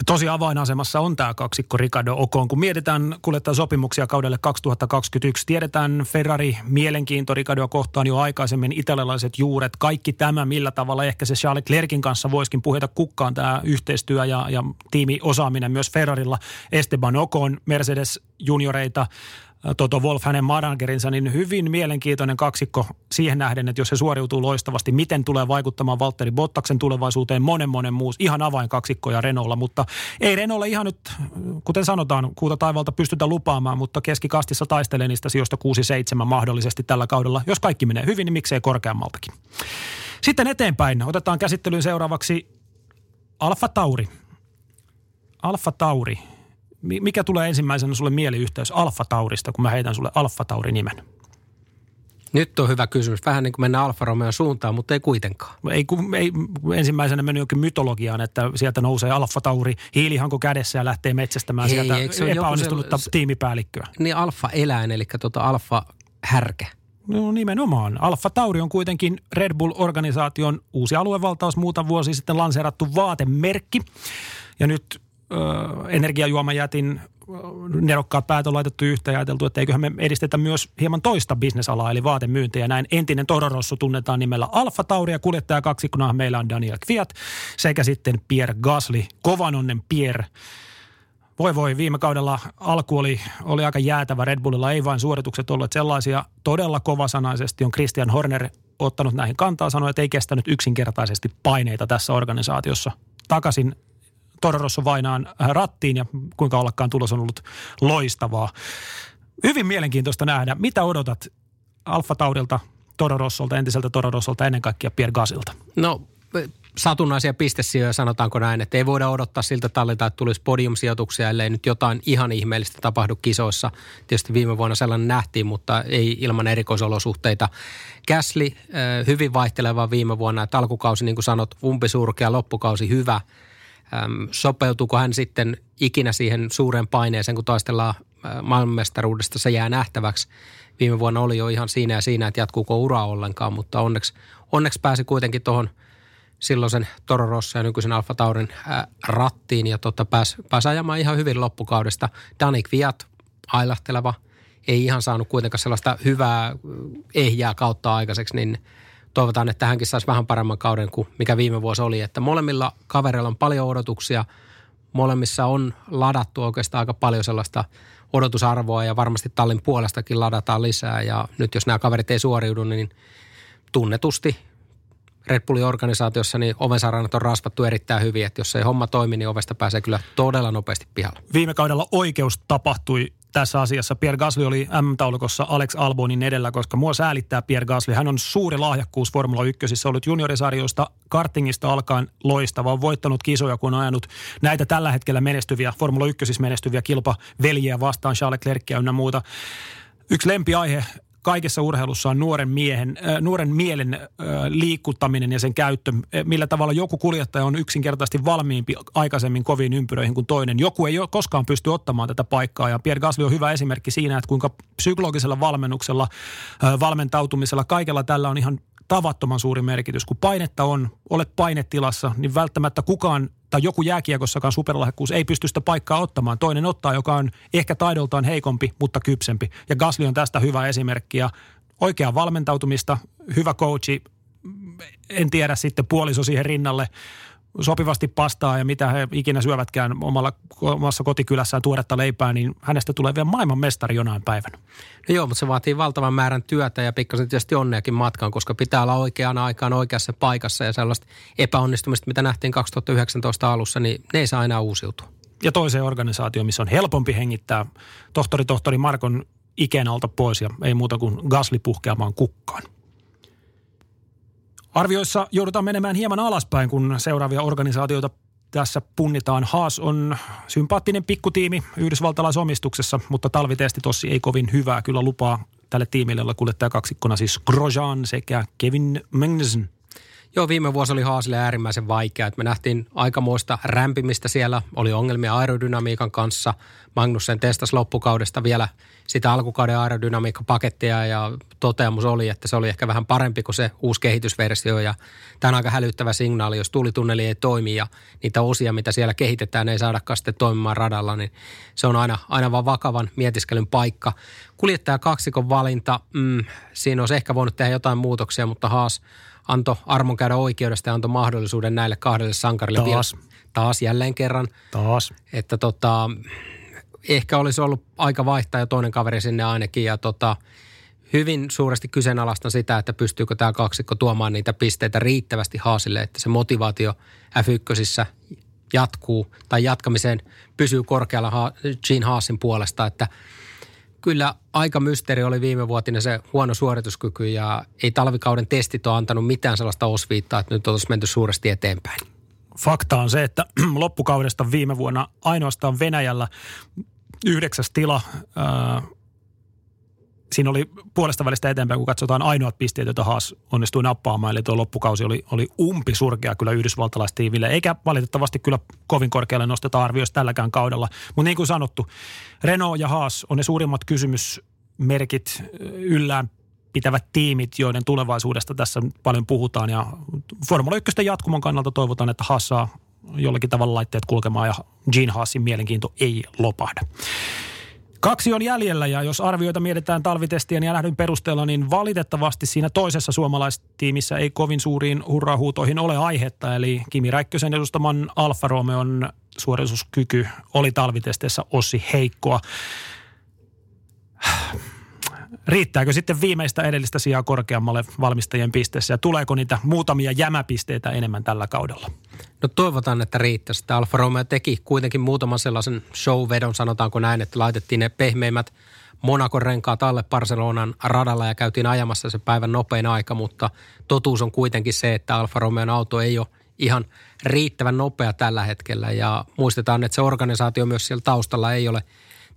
tosi avainasemassa on tämä kaksikko Ricardo Ocon. Kun mietitään kuljettaa sopimuksia kaudelle 2021, tiedetään Ferrari mielenkiinto Ricardoa kohtaan jo aikaisemmin, italialaiset juuret, kaikki tämä, millä tavalla ehkä se Charles Leclerkin kanssa voisikin puheta kukkaan tämä yhteistyö ja, ja tiimiosaaminen myös Ferrarilla. Esteban Ocon, Mercedes junioreita, Toto Wolf, hänen managerinsa, niin hyvin mielenkiintoinen kaksikko siihen nähden, että jos se suoriutuu loistavasti, miten tulee vaikuttamaan Valtteri Bottaksen tulevaisuuteen, monen monen muus, ihan avainkaksikko ja Renaultlla, mutta ei Renaultlla ihan nyt, kuten sanotaan, kuuta taivalta pystytä lupaamaan, mutta keskikastissa taistelee niistä sijoista 6-7 mahdollisesti tällä kaudella. Jos kaikki menee hyvin, niin miksei korkeammaltakin. Sitten eteenpäin otetaan käsittelyyn seuraavaksi Alfa Tauri. Alfa Tauri mikä tulee ensimmäisenä sulle mieliyhteys Alfa Taurista, kun mä heitän sulle Alfa Tauri nimen? Nyt on hyvä kysymys. Vähän niin kuin mennään Alfa Romeo suuntaan, mutta ei kuitenkaan. Ei, kun, ei ensimmäisenä mennyt jokin mytologiaan, että sieltä nousee Alfa Tauri hiilihanko kädessä ja lähtee metsästämään Hei, sieltä epäonnistunutta se, tiimipäällikköä. Niin Alfa-eläin, eli tuota Alfa-härke. No nimenomaan. Alfa Tauri on kuitenkin Red Bull-organisaation uusi aluevaltaus muuta vuosi sitten lanseerattu vaatemerkki. Ja nyt energiajuomajätin nerokkaat päät on laitettu yhteen ja ajateltu, että eiköhän me edistetä myös hieman toista bisnesalaa, eli vaatemyyntiä. Näin entinen Toro Rosso tunnetaan nimellä Alfa Tauri ja kuljettaja kaksikkona meillä on Daniel Kviat sekä sitten Pierre Gasly, kovanonnen Pierre. Voi voi, viime kaudella alku oli, oli aika jäätävä Red Bullilla, ei vain suoritukset olleet sellaisia. Todella kovasanaisesti on Christian Horner ottanut näihin kantaa, sanoi, että ei kestänyt yksinkertaisesti paineita tässä organisaatiossa. Takaisin Toro Rosso vainaan äh, rattiin ja kuinka ollakaan tulos on ollut loistavaa. Hyvin mielenkiintoista nähdä. Mitä odotat Alfa Taudilta, Toro Rossolta, entiseltä Toro Rossolta, ennen kaikkea Pierre Gasilta? No satunnaisia pistesijoja, sanotaanko näin, että ei voida odottaa siltä tallilta, että tulisi podiumsijoituksia, ellei nyt jotain ihan ihmeellistä tapahdu kisoissa. Tietysti viime vuonna sellainen nähtiin, mutta ei ilman erikoisolosuhteita. Käsli hyvin vaihteleva viime vuonna, että alkukausi, niin kuin sanot, umpisurkea, loppukausi hyvä. Sopeutuuko hän sitten ikinä siihen suureen paineeseen, kun taistellaan maailmanmestaruudesta, se jää nähtäväksi. Viime vuonna oli jo ihan siinä ja siinä, että jatkuuko ura ollenkaan, mutta onneksi, onneksi pääsi kuitenkin tuohon – silloisen Toro Rosso ja nykyisen Alfa Taurin ää, rattiin ja tota, pääsi pääs ajamaan ihan hyvin loppukaudesta. Danik Viat, ailahteleva, ei ihan saanut kuitenkaan sellaista hyvää ehjää kautta aikaiseksi, niin toivotaan, että hänkin saisi vähän paremman kauden kuin mikä viime vuosi oli. Että molemmilla kavereilla on paljon odotuksia, molemmissa on ladattu oikeastaan aika paljon sellaista odotusarvoa ja varmasti tallin puolestakin ladataan lisää ja nyt jos nämä kaverit ei suoriudu, niin tunnetusti Red Bullin organisaatiossa niin ovensarannat on rasvattu erittäin hyvin, että jos ei homma toimi, niin ovesta pääsee kyllä todella nopeasti pihalle. Viime kaudella oikeus tapahtui tässä asiassa. Pierre Gasly oli M-taulukossa Alex Albonin edellä, koska mua säälittää Pierre Gasly. Hän on suuri lahjakkuus Formula 1. ollut juniorisarjoista kartingista alkaen loistava. On voittanut kisoja, kun on ajanut näitä tällä hetkellä menestyviä, Formula 1 menestyviä kilpaveljiä vastaan, Charles Leclerc ja muuta. Yksi lempiaihe kaikessa urheilussa on nuoren, miehen, äh, nuoren mielen äh, liikuttaminen ja sen käyttö. Äh, millä tavalla joku kuljettaja on yksinkertaisesti valmiimpi aikaisemmin koviin ympyröihin kuin toinen. Joku ei koskaan pysty ottamaan tätä paikkaa ja Pierre Gasly on hyvä esimerkki siinä, että kuinka psykologisella valmennuksella, äh, valmentautumisella, kaikella tällä on ihan tavattoman suuri merkitys. Kun painetta on, olet painetilassa, niin välttämättä kukaan tai joku jääkiekossakaan superlahjakkuus ei pysty sitä paikkaa ottamaan. Toinen ottaa, joka on ehkä taidoltaan heikompi, mutta kypsempi. Ja Gasly on tästä hyvä esimerkki ja oikea valmentautumista, hyvä coachi, en tiedä sitten puoliso siihen rinnalle sopivasti pastaa ja mitä he ikinä syövätkään omalla, omassa kotikylässään tuoretta leipää, niin hänestä tulee vielä maailman mestari jonain päivänä. No joo, mutta se vaatii valtavan määrän työtä ja pikkasen tietysti onneakin matkaan, koska pitää olla oikeaan aikaan oikeassa paikassa ja sellaista epäonnistumista, mitä nähtiin 2019 alussa, niin ne ei saa enää uusiutua. Ja toiseen organisaatioon, missä on helpompi hengittää tohtori tohtori Markon ikeen alta pois ja ei muuta kuin gasli puhkeamaan kukkaan. Arvioissa joudutaan menemään hieman alaspäin, kun seuraavia organisaatioita tässä punnitaan. Haas on sympaattinen pikkutiimi yhdysvaltalaisomistuksessa, mutta talvitesti tossi ei kovin hyvää kyllä lupaa tälle tiimille, jolla kuljettaja kaksikkona siis Grosjean sekä Kevin Magnussen. Joo, viime vuosi oli Haasille äärimmäisen vaikea. Että me nähtiin aikamoista rämpimistä siellä. Oli ongelmia aerodynamiikan kanssa. Magnussen testasi loppukaudesta vielä sitä alkukauden aerodynamiikkapakettia ja toteamus oli, että se oli ehkä vähän parempi kuin se uusi kehitysversio. Ja tämä on aika hälyttävä signaali, jos tulitunneli ei toimi ja niitä osia, mitä siellä kehitetään, ei saadakaan sitten toimimaan radalla, niin se on aina, aina vaan vakavan mietiskelyn paikka. Kuljettaja kaksikon valinta, mm, siinä olisi ehkä voinut tehdä jotain muutoksia, mutta Haas – antoi armon käydä oikeudesta ja antoi mahdollisuuden näille kahdelle sankarille. Taas. Vielä, taas jälleen kerran. Taas. Että tota, ehkä olisi ollut aika vaihtaa jo toinen kaveri sinne ainakin ja tota, hyvin suuresti kyseenalaistan sitä, että pystyykö tämä kaksikko tuomaan niitä pisteitä riittävästi Haasille, että se motivaatio F1 jatkuu tai jatkamiseen pysyy korkealla Gene Haasin puolesta, että – kyllä aika mysteeri oli viime vuotinen se huono suorituskyky ja ei talvikauden testit ole antanut mitään sellaista osviittaa, että nyt olisi menty suuresti eteenpäin. Fakta on se, että loppukaudesta viime vuonna ainoastaan Venäjällä yhdeksäs tila ää, siinä oli puolesta välistä eteenpäin, kun katsotaan ainoat pisteet, joita Haas onnistui nappaamaan. Eli tuo loppukausi oli, oli umpi surkea kyllä yhdysvaltalaistiiville, eikä valitettavasti kyllä kovin korkealle nosteta arvioista tälläkään kaudella. Mutta niin kuin sanottu, Renault ja Haas on ne suurimmat kysymysmerkit yllään pitävät tiimit, joiden tulevaisuudesta tässä paljon puhutaan. Ja Formula 1 jatkumon kannalta toivotaan, että Haas saa jollakin tavalla laitteet kulkemaan ja Gene Haasin mielenkiinto ei lopahda. Kaksi on jäljellä ja jos arvioita mietitään talvitestien ja lähdön perusteella, niin valitettavasti siinä toisessa suomalaistiimissä ei kovin suuriin hurrahuutoihin ole aihetta. Eli Kimi Räikkösen edustaman Alfa Romeon suorituskyky oli talvitesteissä Ossi heikkoa. Riittääkö sitten viimeistä edellistä sijaa korkeammalle valmistajien pisteessä ja tuleeko niitä muutamia jämäpisteitä enemmän tällä kaudella? No toivotaan, että riittäisi. Tämä Alfa Romeo teki kuitenkin muutaman sellaisen show-vedon, sanotaanko näin, että laitettiin ne pehmeimmät Monakon renkaat alle Barcelonan radalla ja käytiin ajamassa se päivän nopein aika, mutta totuus on kuitenkin se, että Alfa Romeon auto ei ole ihan riittävän nopea tällä hetkellä ja muistetaan, että se organisaatio myös siellä taustalla ei ole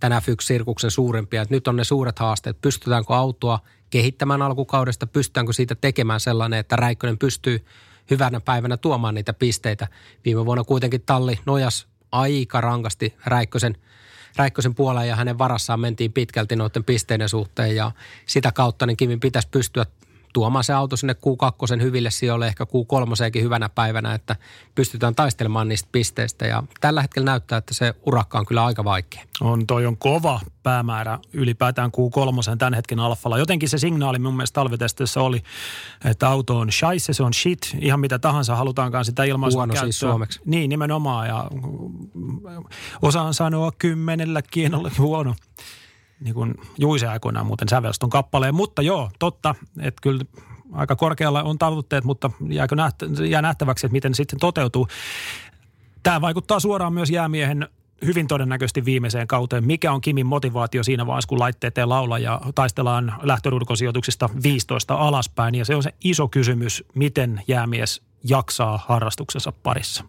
tänä Fyx-sirkuksen suurempia. Että nyt on ne suuret haasteet. Pystytäänkö autoa kehittämään alkukaudesta? Pystytäänkö siitä tekemään sellainen, että Räikkönen pystyy hyvänä päivänä tuomaan niitä pisteitä? Viime vuonna kuitenkin talli nojas aika rankasti Räikkösen, Räikkösen puoleen ja hänen varassaan mentiin pitkälti noiden pisteiden suhteen ja sitä kautta niin Kimin pitäisi pystyä tuomaan se auto sinne Q2 hyville sijoille, ehkä Q3 hyvänä päivänä, että pystytään taistelemaan niistä pisteistä. Ja tällä hetkellä näyttää, että se urakka on kyllä aika vaikea. On, toi on kova päämäärä ylipäätään Q3 tämän hetken alfalla. Jotenkin se signaali mun mielestä talvitestissä oli, että auto on scheisse, se on shit, ihan mitä tahansa halutaankaan sitä ilmaisua Huono siis käyttöä. siis suomeksi. Niin, nimenomaan. Ja osaan sanoa kymmenellä kienolla huono niin kuin Juise aikoinaan muuten sävelston kappaleen. Mutta joo, totta, että kyllä aika korkealla on tavoitteet, mutta jääkö nähtä, jää nähtäväksi, että miten sitten toteutuu. Tämä vaikuttaa suoraan myös jäämiehen hyvin todennäköisesti viimeiseen kauteen. Mikä on Kimin motivaatio siinä vaiheessa, kun laitteet ei laula ja taistellaan lähtörudkosijoituksista 15 alaspäin. Ja se on se iso kysymys, miten jäämies jaksaa harrastuksensa parissa.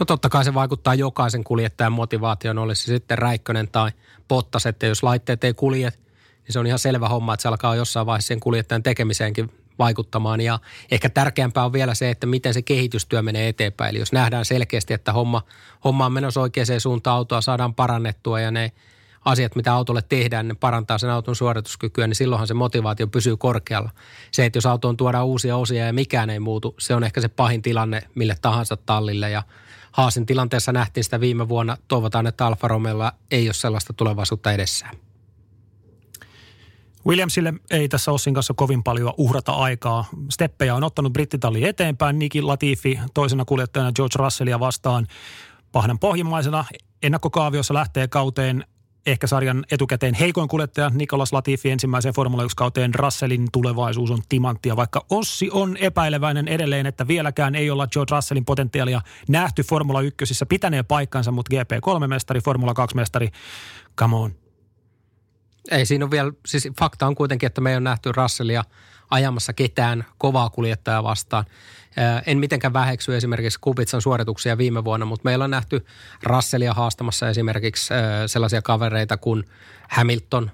No totta kai se vaikuttaa jokaisen kuljettajan motivaation, olisi se sitten Räikkönen tai Pottas, että jos laitteet ei kulje, niin se on ihan selvä homma, että se alkaa jossain vaiheessa sen kuljettajan tekemiseenkin vaikuttamaan. Ja ehkä tärkeämpää on vielä se, että miten se kehitystyö menee eteenpäin. Eli jos nähdään selkeästi, että homma, homma on menossa oikeaan suuntaan, autoa saadaan parannettua ja ne asiat, mitä autolle tehdään, ne parantaa sen auton suorituskykyä, niin silloinhan se motivaatio pysyy korkealla. Se, että jos autoon tuodaan uusia osia ja mikään ei muutu, se on ehkä se pahin tilanne mille tahansa tallille ja Haasin tilanteessa nähtiin sitä viime vuonna. Toivotaan, että Alfa Romeolla ei ole sellaista tulevaisuutta edessään. Williamsille ei tässä Ossin kanssa kovin paljon uhrata aikaa. Steppejä on ottanut brittitalli eteenpäin. Niki Latifi toisena kuljettajana George Russellia vastaan pahdan pohjimmaisena. Ennakkokaaviossa lähtee kauteen ehkä sarjan etukäteen heikoin kuljettaja Nikolas Latifi ensimmäiseen Formula 1-kauteen. Russellin tulevaisuus on timanttia, vaikka Ossi on epäileväinen edelleen, että vieläkään ei olla George Russellin potentiaalia nähty Formula 1. Pitänee paikkansa, mutta GP3-mestari, Formula 2-mestari, come on. Ei siinä ole vielä, siis fakta on kuitenkin, että me ei ole nähty Russellia ajamassa ketään kovaa kuljettajaa vastaan. En mitenkään väheksy esimerkiksi Kubitsan suorituksia viime vuonna, mutta meillä on nähty Russellia haastamassa esimerkiksi sellaisia kavereita kuin Hamilton,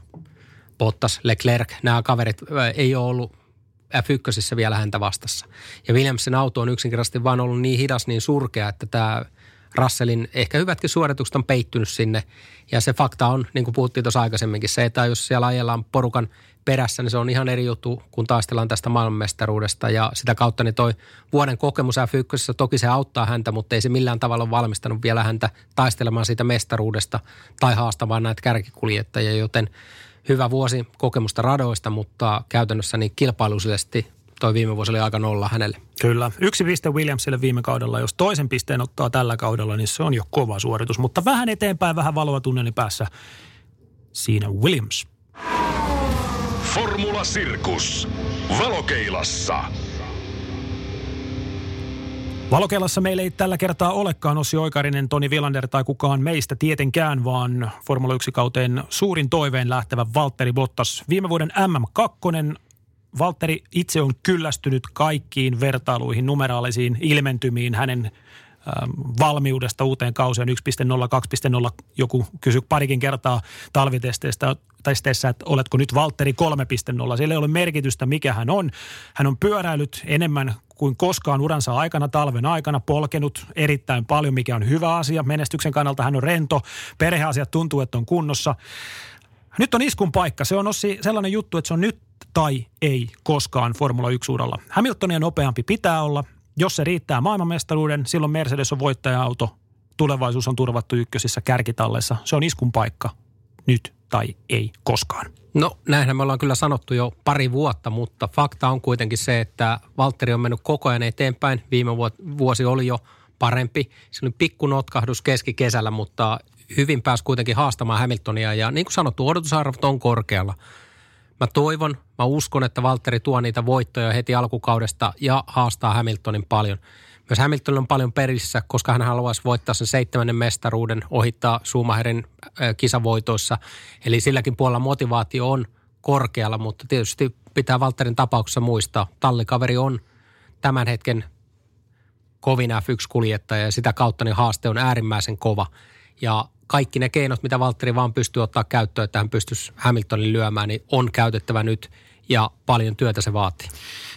Bottas, Leclerc. Nämä kaverit ei ole ollut F1 vielä häntä vastassa. Ja Williamsin auto on yksinkertaisesti vaan ollut niin hidas, niin surkea, että tämä Russellin ehkä hyvätkin suoritukset on peittynyt sinne. Ja se fakta on, niin kuin puhuttiin tuossa aikaisemminkin, se, että jos siellä ajellaan porukan perässä, niin se on ihan eri juttu, kun taistellaan tästä maailmanmestaruudesta. Ja sitä kautta niin toi vuoden kokemus F1, toki se auttaa häntä, mutta ei se millään tavalla ole valmistanut vielä häntä taistelemaan siitä mestaruudesta tai haastamaan näitä kärkikuljettajia, joten hyvä vuosi kokemusta radoista, mutta käytännössä niin kilpailullisesti toi viime vuosi oli aika nolla hänelle. Kyllä. Yksi piste Williamsille viime kaudella. Jos toisen pisteen ottaa tällä kaudella, niin se on jo kova suoritus. Mutta vähän eteenpäin, vähän valoa tunnelin päässä. Siinä Williams. Formula Sirkus. Valokeilassa. Valokeilassa meillä ei tällä kertaa olekaan Ossi Oikarinen, Toni Villander tai kukaan meistä tietenkään, vaan Formula 1-kauteen suurin toiveen lähtevä Valtteri Bottas. Viime vuoden MM2 Valtteri itse on kyllästynyt kaikkiin vertailuihin, numeraalisiin ilmentymiin hänen ähm, valmiudesta uuteen kauseen 1.0, 2.0. Joku kysyi parikin kertaa talvitesteistä, testeissä, että oletko nyt Valtteri 3.0. Sillä ei ole merkitystä, mikä hän on. Hän on pyöräillyt enemmän kuin koskaan uransa aikana, talven aikana, polkenut erittäin paljon, mikä on hyvä asia. Menestyksen kannalta hän on rento, perheasiat tuntuu, että on kunnossa. Nyt on iskun paikka. Se on sellainen juttu, että se on nyt tai ei koskaan Formula 1-uralla. Hamiltonia nopeampi pitää olla. Jos se riittää maailmanmestaruuden, silloin Mercedes on voittaja-auto. Tulevaisuus on turvattu ykkösissä kärkitalleissa. Se on iskun paikka nyt tai ei koskaan. No näinhän me ollaan kyllä sanottu jo pari vuotta, mutta fakta on kuitenkin se, että Valtteri on mennyt koko ajan eteenpäin. Viime vuosi oli jo parempi. Se oli pikku notkahdus keskikesällä, mutta hyvin pääsi kuitenkin haastamaan Hamiltonia ja niin kuin sanottu, odotusarvot on korkealla. Mä toivon, mä uskon, että Valtteri tuo niitä voittoja heti alkukaudesta ja haastaa Hamiltonin paljon. Myös Hamilton on paljon perissä, koska hän haluaisi voittaa sen seitsemännen mestaruuden, ohittaa Schumacherin kisavoitoissa. Eli silläkin puolella motivaatio on korkealla, mutta tietysti pitää Valtterin tapauksessa muistaa, tallikaveri on tämän hetken kovin F1-kuljettaja ja sitä kautta niin haaste on äärimmäisen kova. Ja kaikki ne keinot, mitä Valtteri vaan pystyy ottaa käyttöön, että hän pystyisi Hamiltonin lyömään, niin on käytettävä nyt ja paljon työtä se vaatii.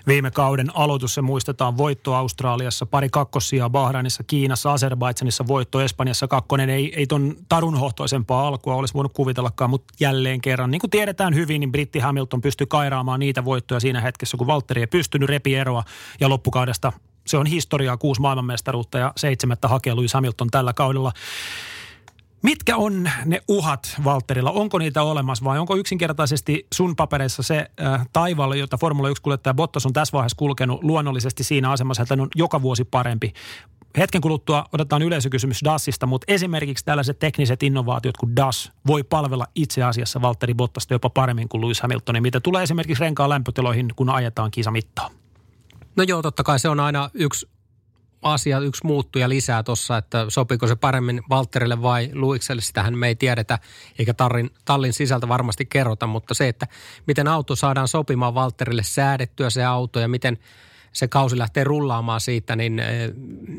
Viime kauden aloitus se muistetaan voitto Australiassa, pari kakkosia Bahrainissa, Kiinassa, Azerbaidsanissa voitto, Espanjassa kakkonen. Ei, ei ton tarunhohtoisempaa alkua olisi voinut kuvitellakaan, mutta jälleen kerran. Niin kuin tiedetään hyvin, niin Britti Hamilton pystyi kairaamaan niitä voittoja siinä hetkessä, kun Valtteri ei pystynyt repi eroa ja loppukaudesta se on historiaa, kuusi maailmanmestaruutta ja seitsemättä hakee Lewis Hamilton tällä kaudella. Mitkä on ne uhat Valterilla? Onko niitä olemassa vai onko yksinkertaisesti sun papereissa se äh, taivaalla, jota Formula 1-kuljettaja Bottas on tässä vaiheessa kulkenut luonnollisesti siinä asemassa, että on joka vuosi parempi? Hetken kuluttua otetaan yleisökysymys DASista, mutta esimerkiksi tällaiset tekniset innovaatiot kuin DAS voi palvella itse asiassa Valtteri Bottasta jopa paremmin kuin Lewis Hamiltonin, mitä tulee esimerkiksi renkaan lämpötiloihin, kun ajetaan kisamittaa. No joo, totta kai se on aina yksi asia, yksi muuttuja lisää tuossa, että sopiiko se paremmin Valterille vai Luikselle, sitähän me ei tiedetä, eikä tallin, tallin sisältä varmasti kerrota, mutta se, että miten auto saadaan sopimaan Valterille säädettyä se auto ja miten se kausi lähtee rullaamaan siitä, niin eh,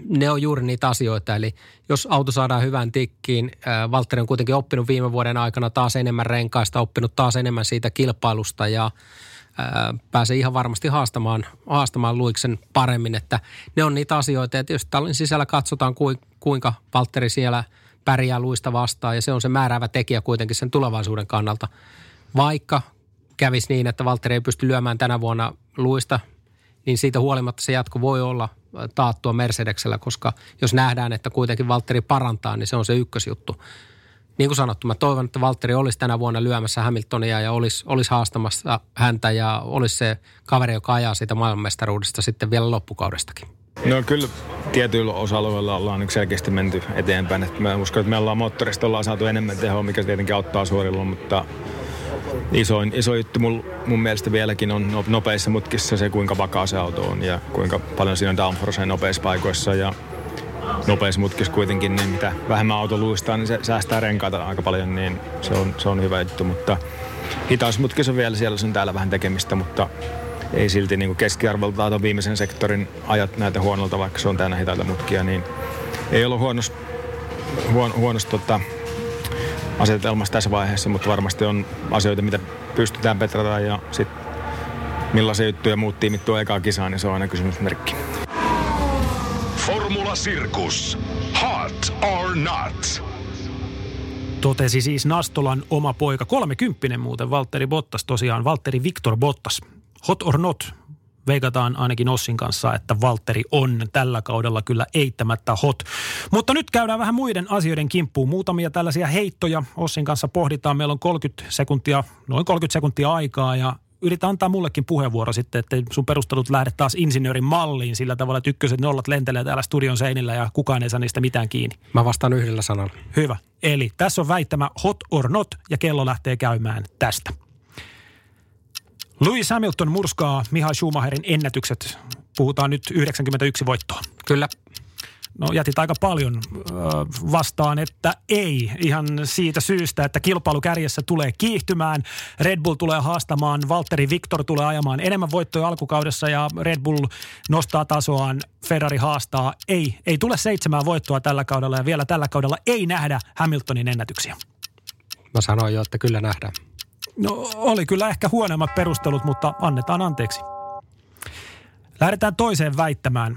ne on juuri niitä asioita. Eli jos auto saadaan hyvään tikkiin, eh, Valtteri on kuitenkin oppinut viime vuoden aikana taas enemmän renkaista, oppinut taas enemmän siitä kilpailusta ja – pääsee ihan varmasti haastamaan, haastamaan Luiksen paremmin. Että ne on niitä asioita, että jos tallin sisällä katsotaan kuinka Valtteri siellä pärjää Luista vastaan ja se on se määräävä tekijä kuitenkin sen tulevaisuuden kannalta. Vaikka kävisi niin, että Valtteri ei pysty lyömään tänä vuonna Luista, niin siitä huolimatta se jatko voi olla taattua Mercedeksellä, koska jos nähdään, että kuitenkin Valtteri parantaa, niin se on se ykkösjuttu niin kuin sanottu, mä toivon, että Valtteri olisi tänä vuonna lyömässä Hamiltonia ja olisi, olisi haastamassa häntä ja olisi se kaveri, joka ajaa siitä maailmanmestaruudesta sitten vielä loppukaudestakin. No kyllä tietyillä osa-alueilla ollaan nyt selkeästi menty eteenpäin. Että mä uskon, että me ollaan moottorista ollaan saatu enemmän tehoa, mikä tietenkin auttaa suorilla, mutta isoin, iso juttu mun, mun mielestä vieläkin on nopeissa mutkissa se, kuinka vakaa se auto on ja kuinka paljon siinä on downforce nopeissa paikoissa ja nopeissa mutkissa kuitenkin, niin mitä vähemmän auto luistaa, niin se säästää renkaita aika paljon, niin se on, se on hyvä juttu. Mutta hitausmutkissa on vielä siellä on täällä vähän tekemistä, mutta ei silti niin keskiarvolta tuon viimeisen sektorin ajat näitä huonolta, vaikka se on täynnä hitaita mutkia, niin ei ollut huonos, huon, huonosta tota, asetelmassa tässä vaiheessa, mutta varmasti on asioita, mitä pystytään petrataan ja sitten millaisia juttuja muut tiimit tuo ekaa kisaan, niin se on aina kysymysmerkki. Sirkus. Hot or not? Totesi siis Nastolan oma poika, kolmekymppinen muuten, Valtteri Bottas tosiaan, Valtteri Victor Bottas. Hot or not, veikataan ainakin Ossin kanssa, että Valtteri on tällä kaudella kyllä eittämättä hot. Mutta nyt käydään vähän muiden asioiden kimppuun. Muutamia tällaisia heittoja Ossin kanssa pohditaan. Meillä on 30 sekuntia, noin 30 sekuntia aikaa ja yritä antaa mullekin puheenvuoro sitten, että sun perustelut lähdet taas insinöörin malliin sillä tavalla, että ykköset nollat lentelee täällä studion seinillä ja kukaan ei saa niistä mitään kiinni. Mä vastaan yhdellä sanalla. Hyvä. Eli tässä on väittämä hot or not ja kello lähtee käymään tästä. Louis Hamilton murskaa Mihail Schumacherin ennätykset. Puhutaan nyt 91 voittoa. Kyllä. No jätit aika paljon vastaan, että ei ihan siitä syystä, että kilpailu kärjessä tulee kiihtymään. Red Bull tulee haastamaan, Valtteri Victor tulee ajamaan enemmän voittoja alkukaudessa ja Red Bull nostaa tasoaan, Ferrari haastaa. Ei, ei tule seitsemää voittoa tällä kaudella ja vielä tällä kaudella ei nähdä Hamiltonin ennätyksiä. Mä sanoin jo, että kyllä nähdään. No oli kyllä ehkä huonommat perustelut, mutta annetaan anteeksi. Lähdetään toiseen väittämään.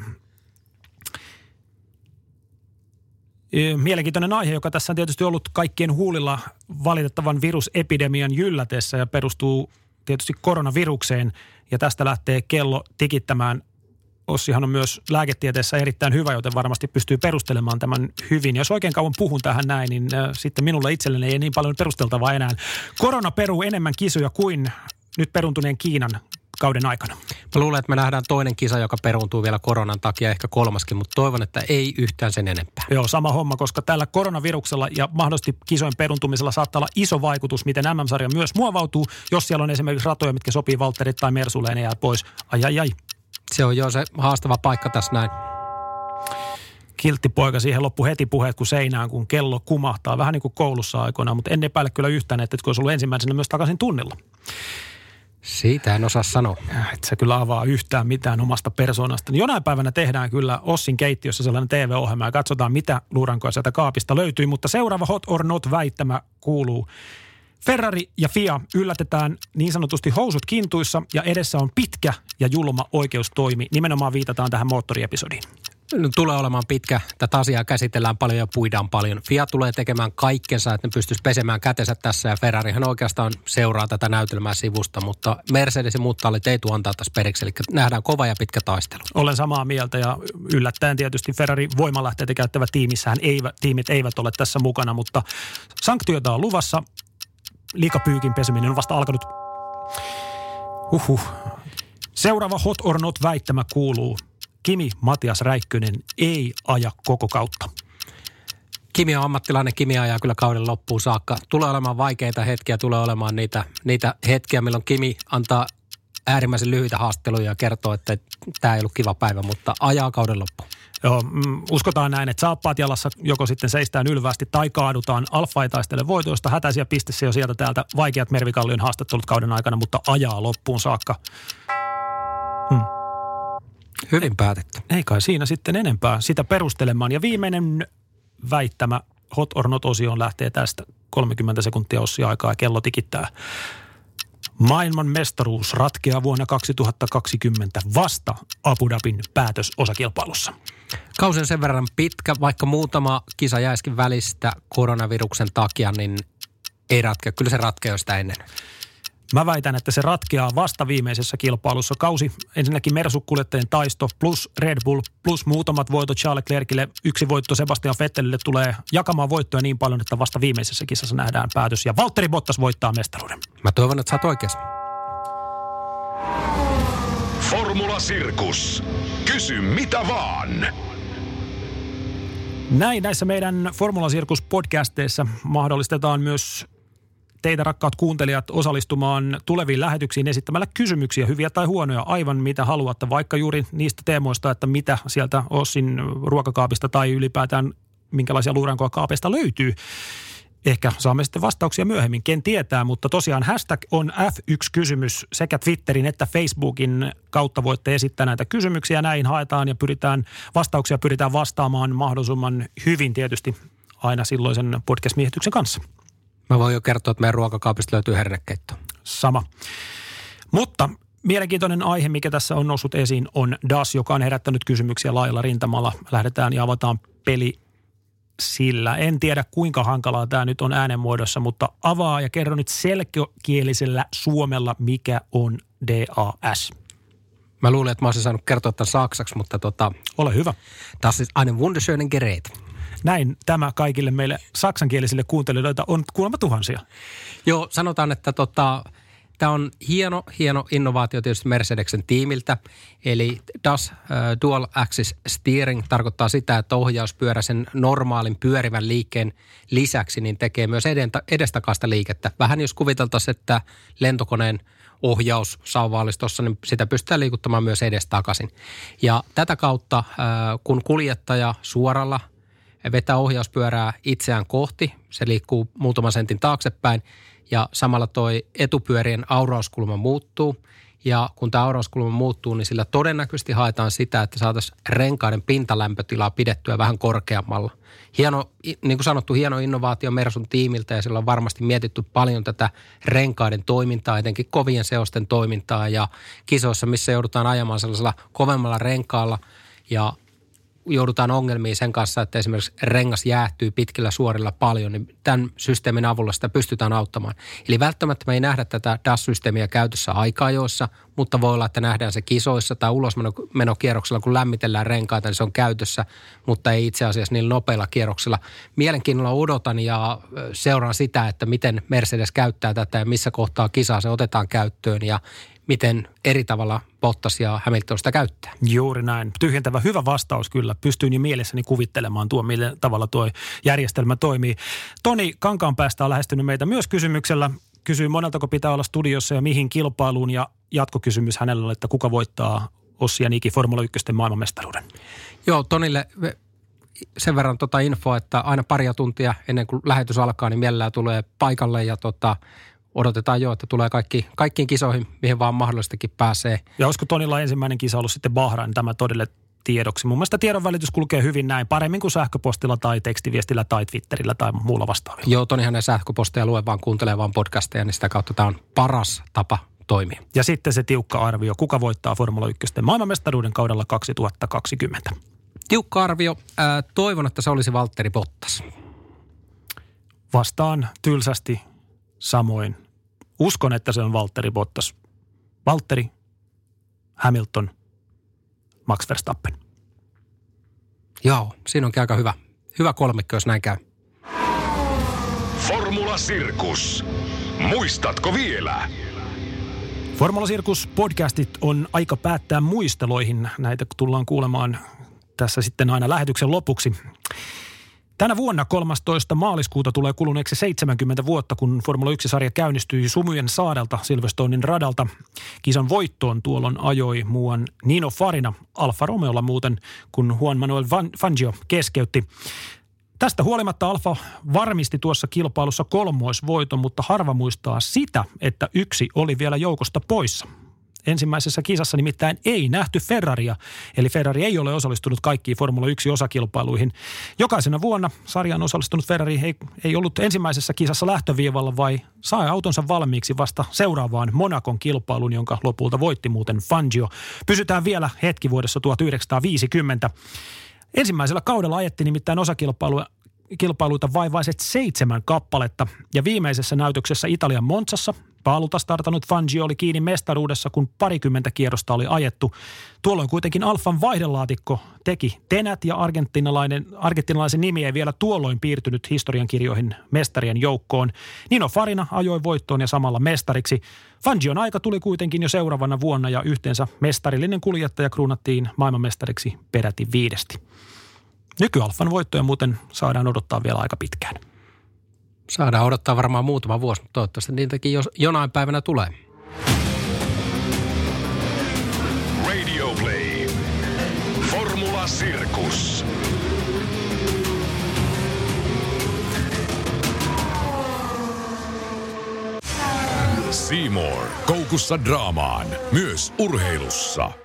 Mielenkiintoinen aihe, joka tässä on tietysti ollut kaikkien huulilla valitettavan virusepidemian jyllätessä ja perustuu tietysti koronavirukseen ja tästä lähtee kello tikittämään. Ossihan on myös lääketieteessä erittäin hyvä, joten varmasti pystyy perustelemaan tämän hyvin. Jos oikein kauan puhun tähän näin, niin sitten minulla itselleni ei niin paljon perusteltavaa enää. Korona peruu enemmän kisoja kuin nyt peruntuneen Kiinan kauden aikana. Mä luulen, että me nähdään toinen kisa, joka peruuntuu vielä koronan takia, ehkä kolmaskin, mutta toivon, että ei yhtään sen enempää. Joo, sama homma, koska tällä koronaviruksella ja mahdollisesti kisojen peruntumisella saattaa olla iso vaikutus, miten MM-sarja myös muovautuu, jos siellä on esimerkiksi ratoja, mitkä sopii Valtterit tai Mersulle ja ne jää pois. Ai ai ai. Se on jo se haastava paikka tässä näin. Kiltti poika siihen loppu heti puheet kuin seinään, kun kello kumahtaa. Vähän niin kuin koulussa aikoinaan, mutta en epäile kyllä yhtään, että kun olisi ollut ensimmäisenä myös takaisin tunnilla. Siitä en osaa sanoa. Et sä kyllä avaa yhtään mitään omasta persoonasta. Niin jonain päivänä tehdään kyllä Ossin keittiössä sellainen TV-ohjelma ja katsotaan, mitä luurankoa sieltä kaapista löytyy. Mutta seuraava Hot or Not väittämä kuuluu. Ferrari ja FIA yllätetään niin sanotusti housut kintuissa ja edessä on pitkä ja julma oikeustoimi. Nimenomaan viitataan tähän moottoriepisodiin. Tulee olemaan pitkä. Tätä asiaa käsitellään paljon ja puidaan paljon. FIA tulee tekemään kaikkensa, että ne pystyisi pesemään kätensä tässä ja Ferrarihan oikeastaan seuraa tätä näytelmää sivusta, mutta Mercedes ja muut tallit ei tule antaa tässä periksi, eli nähdään kova ja pitkä taistelu. Olen samaa mieltä ja yllättäen tietysti Ferrari voimalähteitä käyttävä tiimissään eivät, tiimit eivät ole tässä mukana, mutta sanktioita on luvassa. Liikapyykin peseminen on vasta alkanut. Huhhuh. Seuraava hot or not väittämä kuuluu. Kimi Matias Räikkönen ei aja koko kautta. Kimi on ammattilainen, Kimi ajaa kyllä kauden loppuun saakka. Tulee olemaan vaikeita hetkiä, tulee olemaan niitä, niitä hetkiä, milloin Kimi antaa äärimmäisen lyhyitä haasteluja ja kertoo, että tämä ei ollut kiva päivä, mutta ajaa kauden loppuun. Joo, mm, uskotaan näin, että saappaat jalassa joko sitten seistään ylvästi tai kaadutaan. Alfa ei taistele voitoista, hätäisiä pistessä jo sieltä täältä vaikeat Mervikallion haastattelut kauden aikana, mutta ajaa loppuun saakka. Hmm. Hyvin päätetty. Ei kai siinä sitten enempää sitä perustelemaan. Ja viimeinen väittämä Hot or Not-osioon lähtee tästä 30 sekuntia ossia aikaa ja kello tikittää. Maailman mestaruus ratkeaa vuonna 2020 vasta Abu Dhabin päätösosakilpailussa. Kausi on sen verran pitkä, vaikka muutama kisa jäiskin välistä koronaviruksen takia, niin ei ratkea. Kyllä se ratkeaa sitä ennen. Mä väitän, että se ratkeaa vasta viimeisessä kilpailussa. Kausi ensinnäkin Mersukuljettajien taisto plus Red Bull plus muutamat voitot Charles Leclercille. Yksi voitto Sebastian Vettelille tulee jakamaan voittoja niin paljon, että vasta viimeisessä kisassa nähdään päätös. Ja Valtteri Bottas voittaa mestaruuden. Mä toivon, että sä oot oikeassa. Formula Sirkus. Kysy mitä vaan. Näin näissä meidän Formula Sirkus podcasteissa mahdollistetaan myös teitä rakkaat kuuntelijat osallistumaan tuleviin lähetyksiin esittämällä kysymyksiä, hyviä tai huonoja, aivan mitä haluatte, vaikka juuri niistä teemoista, että mitä sieltä Ossin ruokakaapista tai ylipäätään minkälaisia luurankoa kaapeista löytyy. Ehkä saamme sitten vastauksia myöhemmin, ken tietää, mutta tosiaan hashtag on F1-kysymys sekä Twitterin että Facebookin kautta voitte esittää näitä kysymyksiä. Näin haetaan ja pyritään, vastauksia pyritään vastaamaan mahdollisimman hyvin tietysti aina silloisen podcast-miehityksen kanssa. Mä voin jo kertoa, että meidän ruokakaapista löytyy hernekeitto. Sama. Mutta mielenkiintoinen aihe, mikä tässä on noussut esiin, on DAS, joka on herättänyt kysymyksiä laajalla rintamalla. Lähdetään ja avataan peli sillä. En tiedä, kuinka hankalaa tämä nyt on äänenmuodossa, mutta avaa ja kerro nyt selkokielisellä suomella, mikä on DAS. Mä luulen, että mä olisin saanut kertoa tämän saksaksi, mutta tota... Ole hyvä. Das ist eine wunderschönen Gerät. Näin tämä kaikille meille saksankielisille kuuntelijoille on kuulemma tuhansia. Joo, sanotaan, että tota, Tämä on hieno, hieno innovaatio tietysti Mercedeksen tiimiltä. Eli DAS uh, Dual Axis Steering tarkoittaa sitä, että ohjauspyörä sen normaalin pyörivän liikkeen lisäksi niin tekee myös edestakaista liikettä. Vähän jos kuviteltaisiin, että lentokoneen ohjaus tuossa, niin sitä pystytään liikuttamaan myös edestakaisin. Ja tätä kautta, uh, kun kuljettaja suoralla vetää ohjauspyörää itseään kohti, se liikkuu muutaman sentin taaksepäin – ja samalla toi etupyörien aurauskulma muuttuu. Ja kun tämä aurauskulma muuttuu, niin sillä todennäköisesti haetaan sitä, että saataisiin renkaiden pintalämpötilaa pidettyä vähän korkeammalla. Hieno, niin kuin sanottu, hieno innovaatio Mersun tiimiltä ja sillä on varmasti mietitty paljon tätä renkaiden toimintaa, etenkin kovien seosten toimintaa ja kisoissa, missä joudutaan ajamaan sellaisella kovemmalla renkaalla ja joudutaan ongelmiin sen kanssa, että esimerkiksi rengas jäähtyy pitkillä suorilla paljon, niin tämän systeemin avulla sitä pystytään auttamaan. Eli välttämättä me ei nähdä tätä DAS-systeemiä käytössä aikaa joissa, mutta voi olla, että nähdään se kisoissa tai ulosmenokierroksella, kun lämmitellään renkaita, niin se on käytössä, mutta ei itse asiassa niillä nopeilla kierroksilla. Mielenkiinnolla odotan ja seuraan sitä, että miten Mercedes käyttää tätä ja missä kohtaa kisaa se otetaan käyttöön ja miten eri tavalla Bottas ja Hamilton sitä käyttää. Juuri näin. Tyhjentävä hyvä vastaus kyllä. Pystyin jo mielessäni kuvittelemaan tuo, millä tavalla tuo järjestelmä toimii. Toni Kankaanpäästä on lähestynyt meitä myös kysymyksellä. Kysyy moneltako pitää olla studiossa ja mihin kilpailuun ja jatkokysymys hänellä, että kuka voittaa Ossi ja Niki Formula 1 maailmanmestaruuden. Joo, Tonille sen verran tota infoa, että aina paria tuntia ennen kuin lähetys alkaa, niin mielellään tulee paikalle ja tota, odotetaan jo, että tulee kaikki, kaikkiin kisoihin, mihin vaan mahdollistakin pääsee. Ja olisiko Tonilla ensimmäinen kisa ollut sitten Bahrain tämä todelle tiedoksi? Mun mielestä tiedonvälitys kulkee hyvin näin, paremmin kuin sähköpostilla tai tekstiviestillä tai Twitterillä tai muulla vastaavilla. Joo, Tonihan ei sähköposteja lue, vaan kuuntelee vaan podcasteja, niin sitä kautta tämä on paras tapa toimia. Ja sitten se tiukka arvio, kuka voittaa Formula 1 maailmanmestaruuden kaudella 2020? Tiukka arvio. Ää, toivon, että se olisi Valtteri Bottas. Vastaan tylsästi samoin Uskon, että se on Valtteri Bottas. Valtteri, Hamilton, Max Verstappen. Joo, siinä onkin aika hyvä. Hyvä kolmikko, jos näin käy. Formula Sirkus. Muistatko vielä? Formula Sirkus podcastit on aika päättää muisteloihin. Näitä tullaan kuulemaan tässä sitten aina lähetyksen lopuksi. Tänä vuonna 13. maaliskuuta tulee kuluneeksi 70 vuotta, kun Formula 1-sarja käynnistyi Sumujen saadelta Silverstonein radalta. Kisan voittoon tuolloin ajoi muuan Nino Farina Alfa Romeolla muuten, kun Juan Manuel Fangio keskeytti. Tästä huolimatta Alfa varmisti tuossa kilpailussa kolmoisvoiton, mutta harva muistaa sitä, että yksi oli vielä joukosta poissa. Ensimmäisessä kisassa nimittäin ei nähty Ferraria, eli Ferrari ei ole osallistunut kaikkiin Formula 1-osakilpailuihin. Jokaisena vuonna sarjaan osallistunut Ferrari ei, ei ollut ensimmäisessä kisassa lähtöviivalla, vai sai autonsa valmiiksi vasta seuraavaan Monakon kilpailuun, jonka lopulta voitti muuten Fangio. Pysytään vielä hetki vuodessa 1950. Ensimmäisellä kaudella ajettiin nimittäin osakilpailua kilpailuita vaivaiset seitsemän kappaletta ja viimeisessä näytöksessä Italian Montsassa Paaluta startanut Fangio oli kiinni mestaruudessa, kun parikymmentä kierrosta oli ajettu. Tuolloin kuitenkin Alfan vaihdelaatikko teki tenät ja argentinalainen, argentinalaisen nimi ei vielä tuolloin piirtynyt historiankirjoihin mestarien joukkoon. Nino Farina ajoi voittoon ja samalla mestariksi. Fangion aika tuli kuitenkin jo seuraavana vuonna ja yhteensä mestarillinen kuljettaja kruunattiin maailmanmestariksi peräti viidesti. Nykyalfan voittoja muuten saadaan odottaa vielä aika pitkään. Saadaan odottaa varmaan muutama vuosi, mutta toivottavasti niitäkin jos jonain päivänä tulee. Radio Play. Formula Sirkus. Seymour. Koukussa draamaan. Myös urheilussa.